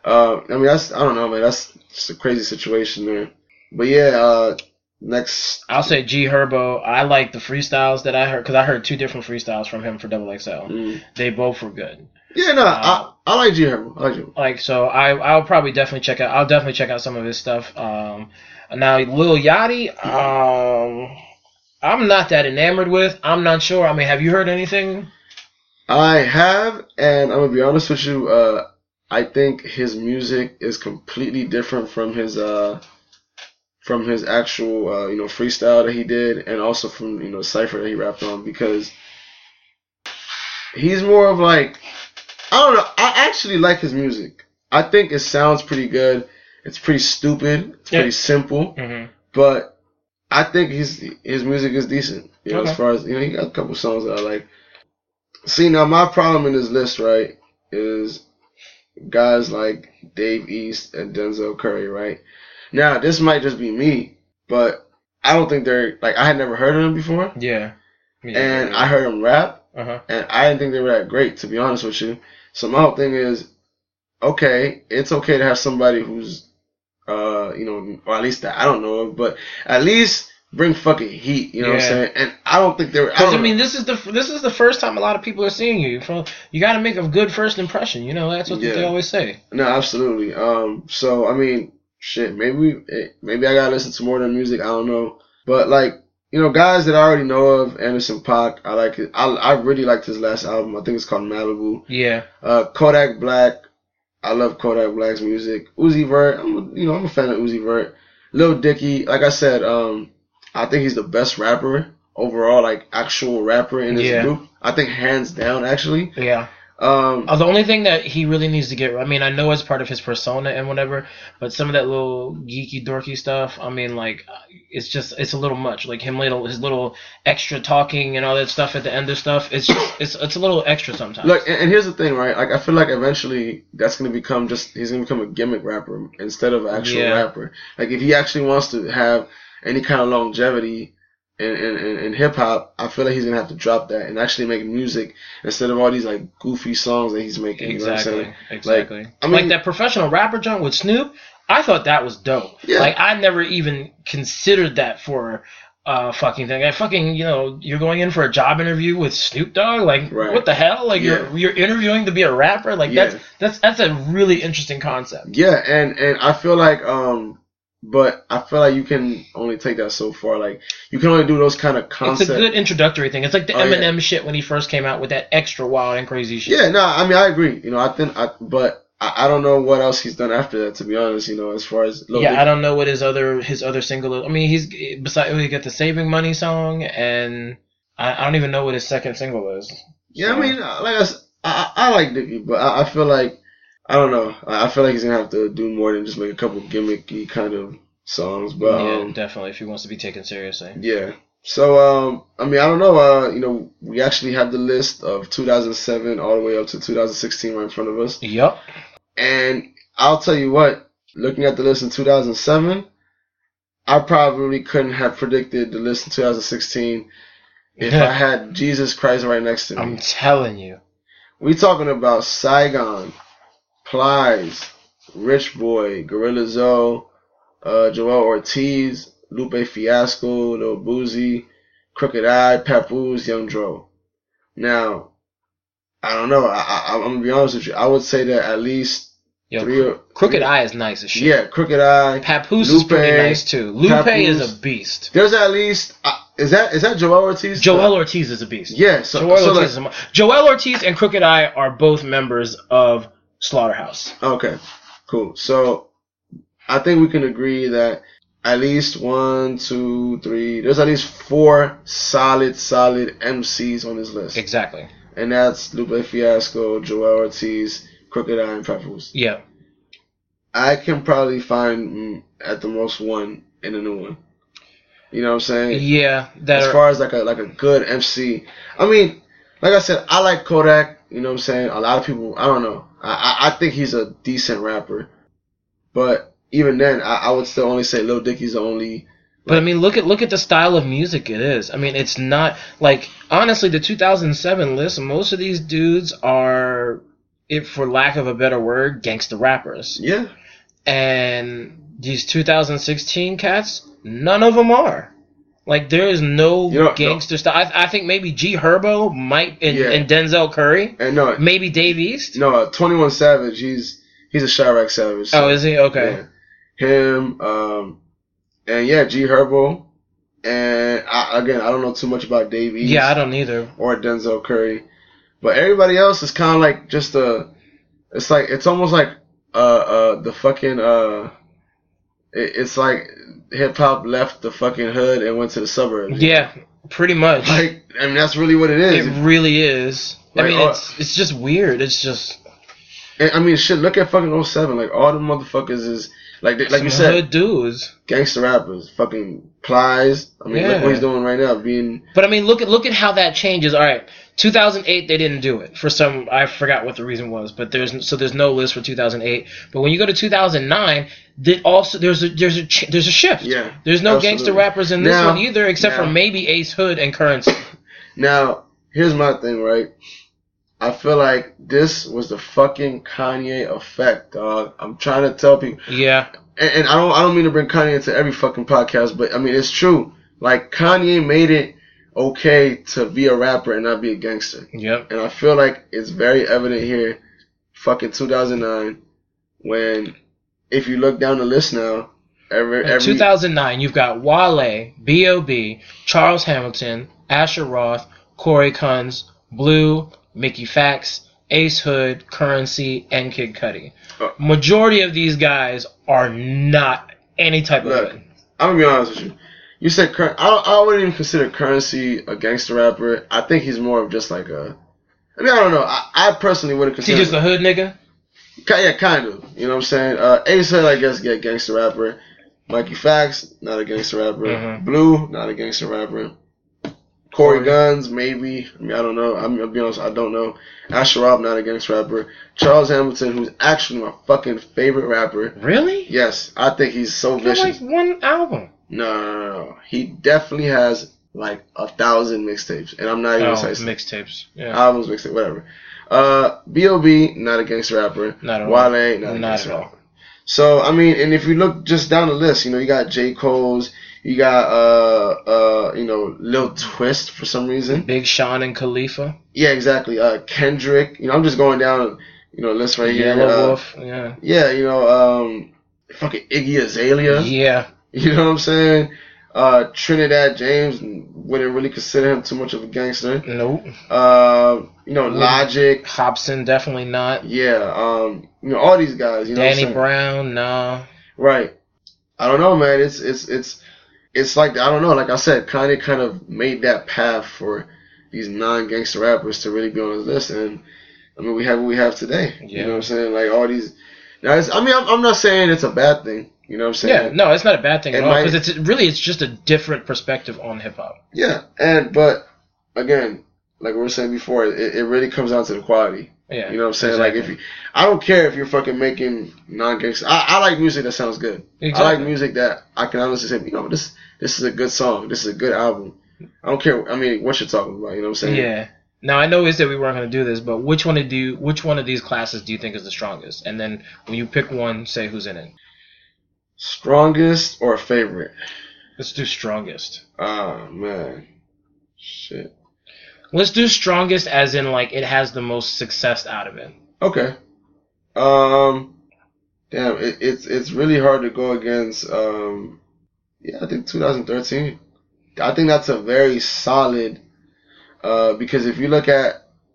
uh, I mean, that's, I don't know, man. That's just a crazy situation there. But yeah, uh, next, I'll say G Herbo. I like the freestyles that I heard because I heard two different freestyles from him for Double XL. mm. They both were good. yeah, no, Uh, I, I like G Herbo. I like G Like so, I I'll probably definitely check out. I'll definitely check out some of his stuff. Um, now Lil Yachty. Um, I'm not that enamored with. I'm not sure. I mean, have you heard anything? I have, and I'm gonna be honest with you, uh, I think his music is completely different from his, uh, from his actual, uh, you know, freestyle that he did, and also from, you know, Cypher that he rapped on, because he's more of like, I don't know, I actually like his music. I think it sounds pretty good. It's pretty stupid. It's Yeah. pretty simple, Mm-hmm. but I think his his music is decent. You know, Okay. as far as you know, he got a couple songs that I like. See, now my problem in this list, right, is guys like Dave East and Denzel Curry, right? Now, this might just be me, but I don't think they're like I had never heard of them before, Yeah. and I heard them rap, Uh huh. and I didn't think they were that great, to be honest with you. So my whole thing is, okay, it's okay to have somebody who's, uh, you know, or at least that I don't know of, but at least bring fucking heat. You know what I'm saying? And I don't think they're. I, Because I don't mean, this is the this is the first time a lot of people are seeing you. From you got to make a good first impression. You know, that's what Yeah. they always say. no, absolutely. Um, so I mean, shit, maybe maybe I gotta listen to more of their music. I don't know, but like. You know, guys that I already know of, Anderson Paak, I like it. I, I really liked his last album. I think it's called Malibu. Yeah. Uh, Kodak Black. I love Kodak Black's music. Uzi Vert. I'm a, you know I'm a fan of Uzi Vert. Lil Dicky. Like I said, um, I think he's the best rapper overall, like actual rapper in this Yeah. group. I think hands down, actually. Yeah. Um, Uh, the only thing that he really needs to get, I mean, I know it's part of his persona and whatever, but some of that little geeky, dorky stuff, I mean, like, it's just, it's a little much. Like him, little, his little extra talking and all that stuff at the end of stuff. It's just, it's, it's a little extra sometimes. look, and, and here's the thing, right? Like I feel like eventually that's gonna become just he's gonna become a gimmick rapper instead of an actual Yeah. rapper. Like if he actually wants to have any kind of longevity in, in, in, hip hop, I feel like he's gonna have to drop that and actually make music instead of all these like goofy songs that he's making. You know exactly. Exactly. I mean- like that professional rapper junk with Snoop, I thought that was dope. Yeah. Like I never even considered that for uh fucking thing. I fucking you know you're going in for a job interview with Snoop Dogg. Like Right. what the hell? Like Yeah. you're you're interviewing to be a rapper. Like Yeah. that's that's that's a really interesting concept. Yeah, and and I feel like um, but I feel like you can only take that so far. Like you can only do those kind of concepts. It's a good introductory thing. It's like the Oh, yeah. Eminem shit when he first came out with that extra wild and crazy shit. Yeah, no, I mean I agree. You know, I think I, but I, I don't know what else he's done after that. To be honest, you know, as far as yeah, I don't know what his other his other single. I mean, he's besides he got the Saving Money song, and I, I don't even know what his second single is. Yeah, I mean, uh, I, I like Dicky, but I, I feel like I don't know. I feel like he's gonna have to do more than just make a couple gimmicky kind of songs. But yeah, um, definitely if he wants to be taken seriously. yeah. So um, I mean, I don't know. Uh, you know, we actually have the list of 2007 all the way up to 2016 right in front of us, Yep. and I'll tell you what. Looking at the list in 2007, I probably couldn't have predicted the list in 2016 if I had Jesus Christ right next to me. I'm telling you. We talking about Saigon, Plies, Rich Boy, Gorilla Zoe, uh, Joel Ortiz, Lupe Fiasco, Lil Boosie, Crooked I, Papoose, Young Dro. Now, I don't know. I, I, I'm gonna be honest with you. I would say that at least Yo, three or Crooked three- Eye is nice as shit. Yeah, Crooked I. Papoose is pretty nice too. Lupe Papoose. is a beast. There's at least uh, is that is that Joel Ortiz? Joel Ortiz is a beast. Yeah. So, Joel, so Ortiz like, is a, Joel Ortiz and Crooked Eye are both members of Slaughterhouse. Okay, cool. So I think we can agree that at least one, two, three. There's at least four solid, solid MCs on this list, Exactly. and that's Lupe Fiasco, Joel Ortiz, Crooked I, and Papoose. Yeah. I can probably find mm, at the most one in a new one. You know what I'm saying? Yeah. That as are, far as like a like a good MC. I mean, like I said, I like Kodak. You know what I'm saying? A lot of people, I don't know. I I, think he's a decent rapper, but even then, I, I would still only say Lil Dicky's the only. But I mean, look at look at the style of music it is. I mean, it's not like honestly the 2007 list. Most of these dudes are, if for lack of a better word, gangster rappers. Yeah, And these 2016 cats, none of them are. Like there is no You know, no. gangster style. I, I think maybe G Herbo might and, Yeah. and Denzel Curry, and no, maybe Dave East. no, uh, Twenty One Savage. He's he's a Chiraq Savage. so, Oh, is he okay? yeah. Him, um, and yeah, G Herbo, and I, again, I don't know too much about Dave East. Yeah, I don't either. or Denzel Curry. But everybody else is kind of like just a. It's like it's almost like uh uh the fucking uh. It, it's like hip hop left the fucking hood and went to the suburbs. Yeah, pretty much. Like I mean that's really what it is. it really is. I mean, it's it's just weird. It's just I mean shit. Look at fucking 07. Like all the motherfuckers is like they, like you said hood dudes. gangster rappers. Fucking Plies. I mean look what he's doing right now. Being But I mean, look at look at how that changes. All right, 2008 they didn't do it for some. I forgot what the reason was, but there's so there's no list for 2008. But when you go to 2009, that also there's a there's a ch- there's a shift. Yeah, There's no absolutely. gangster rappers in this Now- one either, except for maybe Ace Hood and Currency. Now, here's my thing, right? I feel like this was the fucking Kanye effect, dog. I'm trying to tell people, Yeah, and, and I don't, I don't mean to bring Kanye into every fucking podcast, but I mean it's true. Like Kanye made it okay to be a rapper and not be a gangster, yep. and I feel like it's very evident here, fucking 2009, when if you look down the list now, every every 2009, you've got Wale, B.O.B., Charles Hamilton, Asher Roth, Cory Gunz, Blu, Mickey Factz, Ace Hood, Currency, and Kid Cudi. Uh, Majority of these guys are not any type of Look, hood. I'm gonna be honest with you. You said I, I wouldn't even consider Currency a gangster rapper. I think he's more of just like a. I mean, I don't know. I, I personally wouldn't Is he consider. just a hood nigga? Yeah, kind of. You know what I'm saying? Uh, Ace Hood, I guess, get gangster rapper. Mikey Factz, not a gangster rapper. Mhm. Blu, not a gangster rapper. Corey. Guns, maybe. I mean, I don't know. I'm gonna be honest, I don't know. Asher Roth, not a gangster rapper. Charles Hamilton, who's actually my fucking favorite rapper. Really? Yes, I think he's so vicious. like one album. No, no, no, no. He definitely has like a thousand mixtapes, and I'm not even Oh, saying mixtapes. Yeah. albums, mixtape, whatever. Uh, B.O.B. not a gangster rapper. Not at all. Wale not a Not gangster at all. rapper. So I mean, and if you look just down the list, you know, you got J. Cole's, you got uh uh you know Lil Twist for some reason. Big Sean and Khalifa. Yeah, exactly. Uh, Kendrick. You know, I'm just going down you know list right here. Yellow Uh, Wolf. Yeah. Yeah, you know, um, fucking Iggy Azalea. Yeah. You know what I'm saying? Uh, Trinidad James wouldn't really consider him too much of a gangster. Nope. Uh, you know, Logic. Hopsin definitely not. Yeah. Um, you know, all these guys. You know Danny? Brown, no. Right. I don't know, man. It's it's it's it's like I don't know. Like I said, Kanye kind of made that path for these non-gangster rappers to really be on his list, and I mean, we have what we have today. You know what I'm saying? Like all these. Now, it's, I mean, I'm, I'm not saying it's a bad thing. You know what I'm saying? Yeah, no, it's not a bad thing It at all because it's really it's just a different perspective on hip hop. Yeah, and but again, like we were saying before, it, it really comes down to the quality. Yeah, You know what I'm saying? Like if you, I don't care if you're fucking making non-gangster. I, I like music that sounds good. Exactly. I like music that I can honestly say, you know, this this is a good song. This is a good album. I don't care. I mean, what you're talking about. You know what I'm saying? Yeah. Now I know we said we weren't going to do this, but which one of you, which one of these classes do you think is the strongest? And then when you pick one, say who's in it. Strongest or favorite? Let's do strongest. Oh man, shit. Let's do strongest as in like it has the most success out of it. Okay. Um, damn, it, it's it's really hard to go against. Um, yeah, I think 2013. I think that's a very solid. Uh, because if you look at,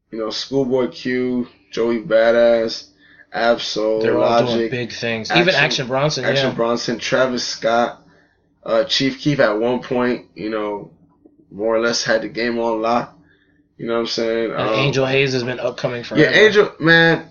you know, Schoolboy Q, Joey Badass, Absol, They're all doing big things. Even Action- Action Bronson, Action yeah. Bronson, Travis Scott, uh, Chief Keef at one point, you know, more or less had the game on lock. You know what I'm saying? And Um, Angel Haze has been upcoming forever. yeah, Angel, man.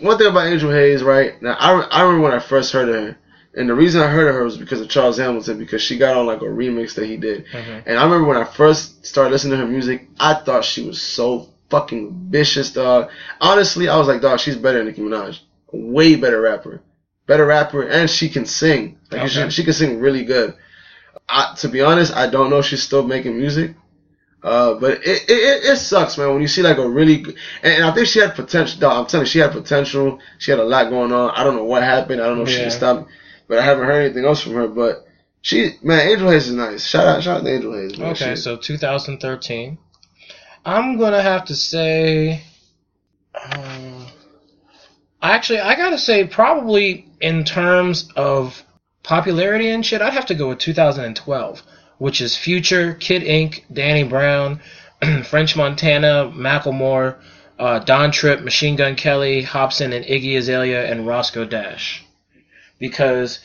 One thing about Angel Haze, right? Now, I, I remember when I first heard of her, and the reason I heard of her was because of Charles Hamilton, because she got on like a remix that he did. Mhm. And I remember when I first started listening to her music, I thought she was so fucking vicious, dog. Honestly, I was like, dog, she's better than Nicki Minaj. Way better rapper. Better rapper, and she can sing. Like, Okay. she, she can sing really good. I, to be honest, I don't know if she's still making music. Uh, but it, it, it, sucks, man, when you see like a really good, and, I think she had potential, I'm telling you, she had potential. She had a lot going on. I don't know what happened. I don't know if Yeah. she stopped, but I haven't heard anything else from her. But she, man, Angel Haze is nice. Shout out, shout out to Angel Haze, man. Okay, She- so 2013. I'm gonna have to say. Um, actually, I gotta say, probably in terms of popularity and shit, I'd have to go with 2012, which is Future, Kid Ink, Danny Brown, French Montana, Macklemore, uh, Don Trip, Machine Gun Kelly, Hopsin, and Iggy Azalea, and Roscoe Dash. Because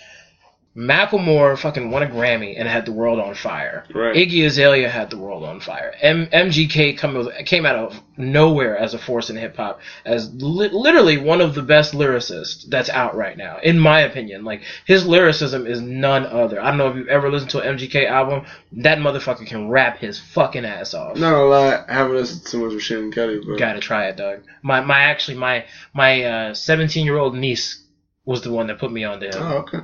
Macklemore fucking won a Grammy and had the world on fire. Right. Iggy Azalea had the world on fire. M- MGK come, came out of nowhere as a force in hip hop, as li- literally one of the best lyricists that's out right now, in my opinion. Like his lyricism is none other. I don't know if you've ever listened to an MGK album. That motherfucker can rap his fucking ass off. Not gonna lie, I haven't listened to much Machine Kelly, but Gotta try it, Doug. My my actually my my uh, 17 year old niece was the one that put me on to him. oh okay,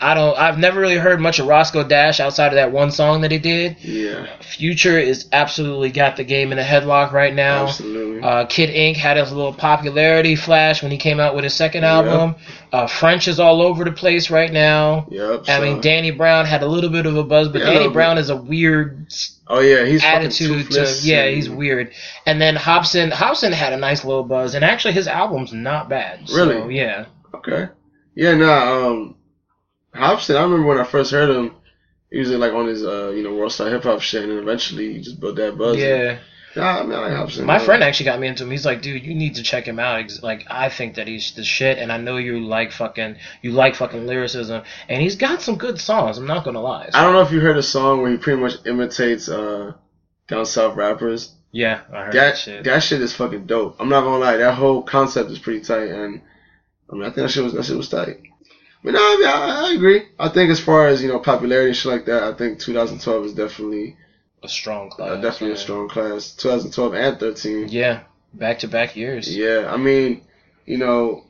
I don't. I've never really heard much of Roscoe Dash outside of that one song that he did. yeah, Future is absolutely got the game in a headlock right now. absolutely. Uh, Kid Ink had his little popularity flash when he came out with his second Yeah. album. Uh, French is all over the place right now. yep. I so- mean, Danny Brown had a little bit of a buzz, but Yeah, Danny Brown is a weird oh yeah, he's fucking attitude to. Yeah, he's weird. And then Hopsin, Hopsin had a nice little buzz, and actually his album's not bad. So, Really? yeah. Okay. Yeah, nah, um Hopsin, I remember when I first heard him, he was like on his uh, you know, World Star Hip Hop shit and eventually he just built that buzz. Yeah. Nah, I mean I like Hopsin. My man. friend actually got me into him. He's like, dude, you need to check him out. Like, I think that he's the shit, and I know you like fucking, you like fucking lyricism, and he's got some good songs. I'm not gonna lie. I don't know if you heard a song where he pretty much imitates uh down south rappers. yeah, I heard that, That shit. that shit is fucking dope. I'm not gonna lie, that whole concept is pretty tight and I mean I think that shit was that shit was tight. But no, I, mean, I, I agree. I think as far as you know popularity and shit like that, I think 2012 is definitely a strong class. uh, definitely a strong class. 2012 and 13. Yeah, back to back years. Yeah, I mean, you know,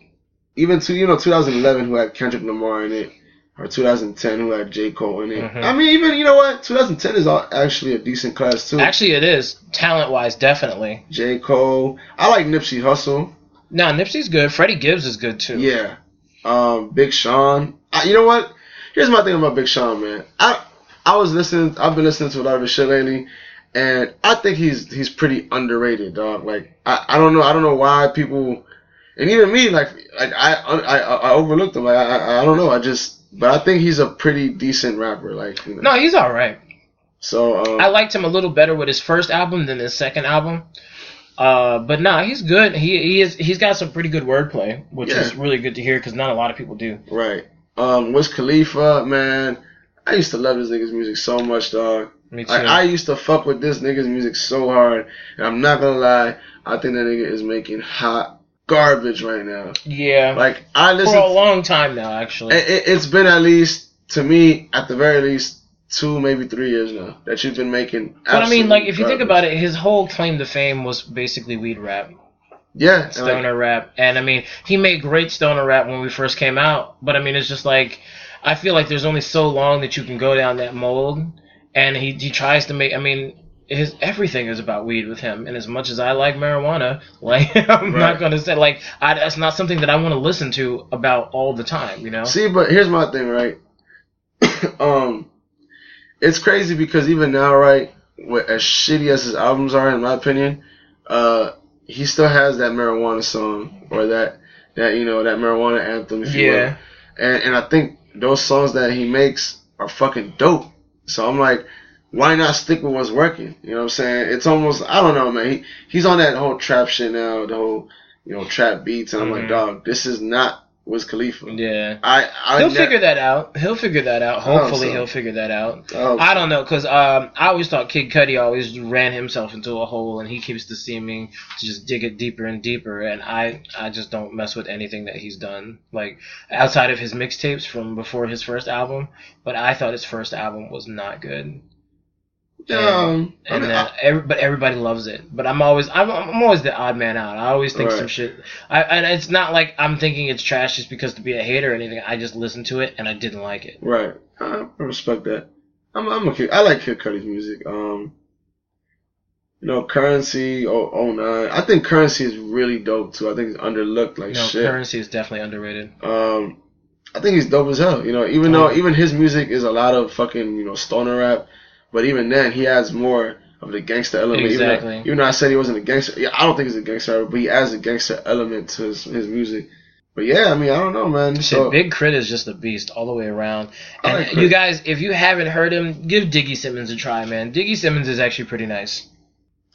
even to you know 2011 who had Kendrick Lamar in it, or 2010 who had J Cole in it. Mhm. I mean, even you know what, 2010 is all, actually a decent class too. Actually, it is talent wise, definitely. J Cole, I like Nipsey Hussle. No, Nipsey's good. Freddie Gibbs is good too. Yeah, um, Big Sean. I, you know what? Here's my thing about Big Sean, man. I I was listening. I've been listening to a lot of his shit lately, and I think he's he's pretty underrated, dog. Like I, I don't know I don't know why people, and even me, like like I I, I overlooked him. Like I, I I don't know. I just but I think he's a pretty decent rapper. Like you know. No, he's all right. So um, I liked him a little better with his first album than his second album. Uh, but nah, he's good. He he is he's got some pretty good wordplay, which Yeah. is really good to hear because not a lot of people do. right. Um, Wiz Khalifa, man. I used to love this nigga's music so much, dog. Me too. Like, I used to fuck with this nigga's music so hard, and I'm not gonna lie, I think that nigga is making hot garbage right now. Yeah, Like I listen for a long time now, actually. It, it, it's been at least to me, at the very least, two maybe three years now that you've been making. but I mean, like, if you think about it, his whole claim to fame was basically weed rap, yeah, and, like, stoner rap, and I mean, he made great stoner rap when we first came out. But I mean, it's just like I feel like there's only so long that you can go down that mold, and he he tries to make. I mean. His everything is about weed with him, and as much as I like marijuana, like I'm Right. not gonna say like I, that's not something that I want to listen to about all the time, you know. See, but here's my thing, right? um, it's crazy because even now, right, as shitty as his albums are, in my opinion, uh, he still has that marijuana song or that that you know that marijuana anthem, if you will. Yeah, And and I think those songs that he makes are fucking dope. So I'm like, why not stick with what's working? You know what I'm saying? It's almost I don't know, man. He he's on that whole trap shit now, the whole you know trap beats, and I'm Mhm. like, dog, this is not Wiz Khalifa. yeah. I I He'll ne- figure that out. He'll figure that out. Hopefully, so. he'll figure that out. Oh, I don't know, cause um, I always thought Kid Cudi always ran himself into a hole, and he keeps the seeming to just dig it deeper and deeper. And I, I just don't mess with anything that he's done, like outside of his mixtapes from before his first album. But I thought his first album was not good, um, I and mean, uh, every, but everybody loves it. But I'm always, I'm, I'm always the odd man out. I always think Right. some shit. I, and it's not like I'm thinking it's trash just because to be a hater or anything. I just listened to it and I didn't like it. right. I respect that. I'm I'm kid. I like Kid Cudi's music. Um, you know, Currensy, oh, oh nine. I think Currensy is really dope too. I think it's underlooked like no, shit. Currensy is definitely underrated. Um, I think he's dope as hell. You know, even though even his music is a lot of fucking you know stoner rap, but even then he has more of the gangster element. Even though- Exactly. Even though, I said he wasn't a gangster, yeah, I don't think he's a gangster, but he has a gangster element to his, his music. But yeah, I mean, I don't know, man. Shit, So Big K.R.I.T. is just a beast all the way around. And like you guys, if you haven't heard him, give Diggy Simmons a try, man. Diggy Simmons is actually pretty nice.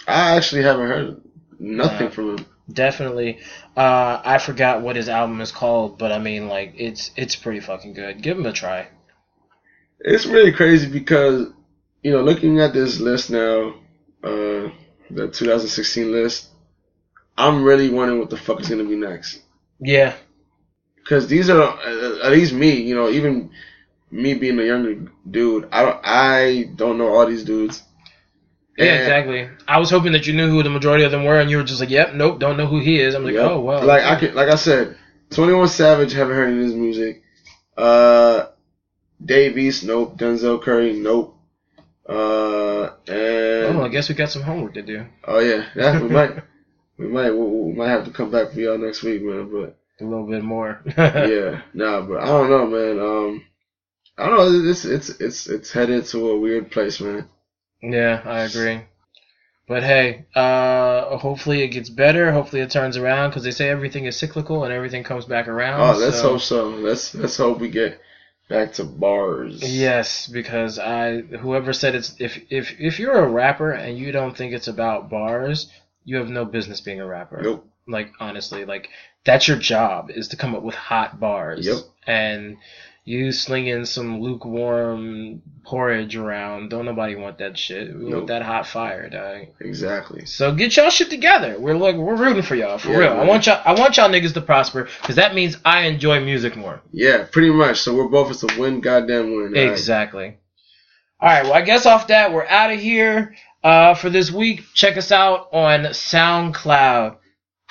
I actually haven't heard nothing Nah. from him. Definitely. Uh, I forgot what his album is called, but I mean, like, it's it's pretty fucking good. Give him a try. It's really crazy because you know, looking at this list now, uh, the 2016 list, I'm really wondering what the fuck is gonna be next. Yeah, because these are uh, at least me. You know, even me being a younger dude, I don't I don't know all these dudes. yeah, And- exactly. I was hoping that you knew who the majority of them were, and you were just like, "Yep, nope, don't know who he is." I'm like, Yep. "Oh, well." Like I could, like I said, Twenty One Savage haven't heard of his music. Uh, Dave East, nope. Denzel Curry, nope. Uh, and Oh, I guess we got some homework to do. oh yeah, yeah, we might, we might, we, we might have to come back for y'all next week, man. But A little bit more. yeah, nah, but I don't know, man. Um, I don't know. It's it's it's it's headed to a weird place, man. Yeah, I agree. But hey, uh, hopefully it gets better. Hopefully it turns around because they say everything is cyclical and everything comes back around. Oh, let's so- hope so. Let's let's hope we get back to bars. Yes, because I whoever said it's if if if you're a rapper and you don't think it's about bars, you have no business being a rapper. Nope. Like honestly, like that's your job is to come up with hot bars. Yep. And you slinging some lukewarm porridge around, don't nobody want that shit. We Nope. want that hot fire, dog. Exactly. So get y'all shit together. We're like we're rooting for y'all for Yeah, real. I want y'all I want y'all niggas to prosper because that means I enjoy music more. Yeah, pretty much. So we're both it's a win, goddamn win. Exactly. All right. Well, I guess off that we're out of here uh, for this week. Check us out on SoundCloud,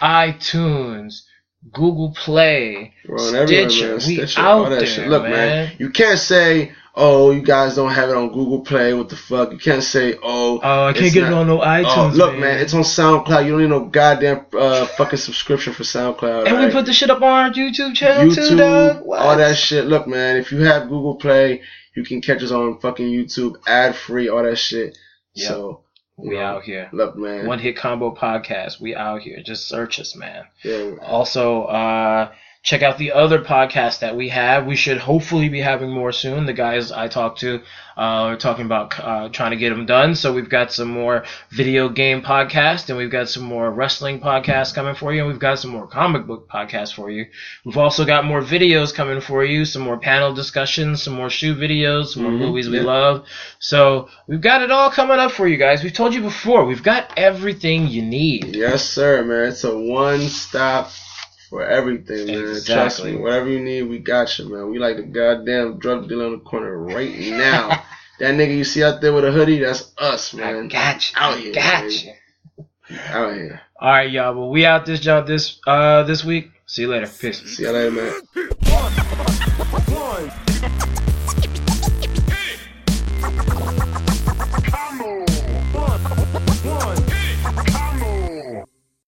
iTunes, Google Play. We're on everywhere, Stitcher. We out there, shit. Look, man. man. you can't say, "Oh, you guys don't have it on Google Play." What the fuck? You can't say, "Oh, Oh, I can't get it on no Oh, iTunes. look, man. it's on SoundCloud. You don't need no goddamn uh, fucking subscription for SoundCloud. and we put the shit up on our YouTube channel too, YouTube, dog. What? all that shit. Look, man, if you have Google Play, you can catch us on fucking YouTube, ad free, all that shit. Yep. So We out here. look, man. One Hit Combo Podcast. We out here. Just search us, man. Yeah, Also, uh, check out the other podcasts that we have. We should hopefully be having more soon. The guys I talked to uh, are talking about uh, trying to get them done. So we've got some more video game podcasts, and we've got some more wrestling podcasts coming for you, and we've got some more comic book podcasts for you. We've also got more videos coming for you, some more panel discussions, some more shoe videos, some more Mhm, movies we yeah. love. So we've got it all coming up for you guys. We've told you before, we've got everything you need. yes, sir, man. It's a one stop for everything, man. Exactly. Trust me, whatever you need, we got you, man. We like the goddamn drug dealer in the corner right now. that nigga you see out there with a hoodie, that's us, man. I got you. Out here, got you. Out here. All right, y'all. Well, we out this jump this uh this week. See you later. Peace. See you later, man. One, one.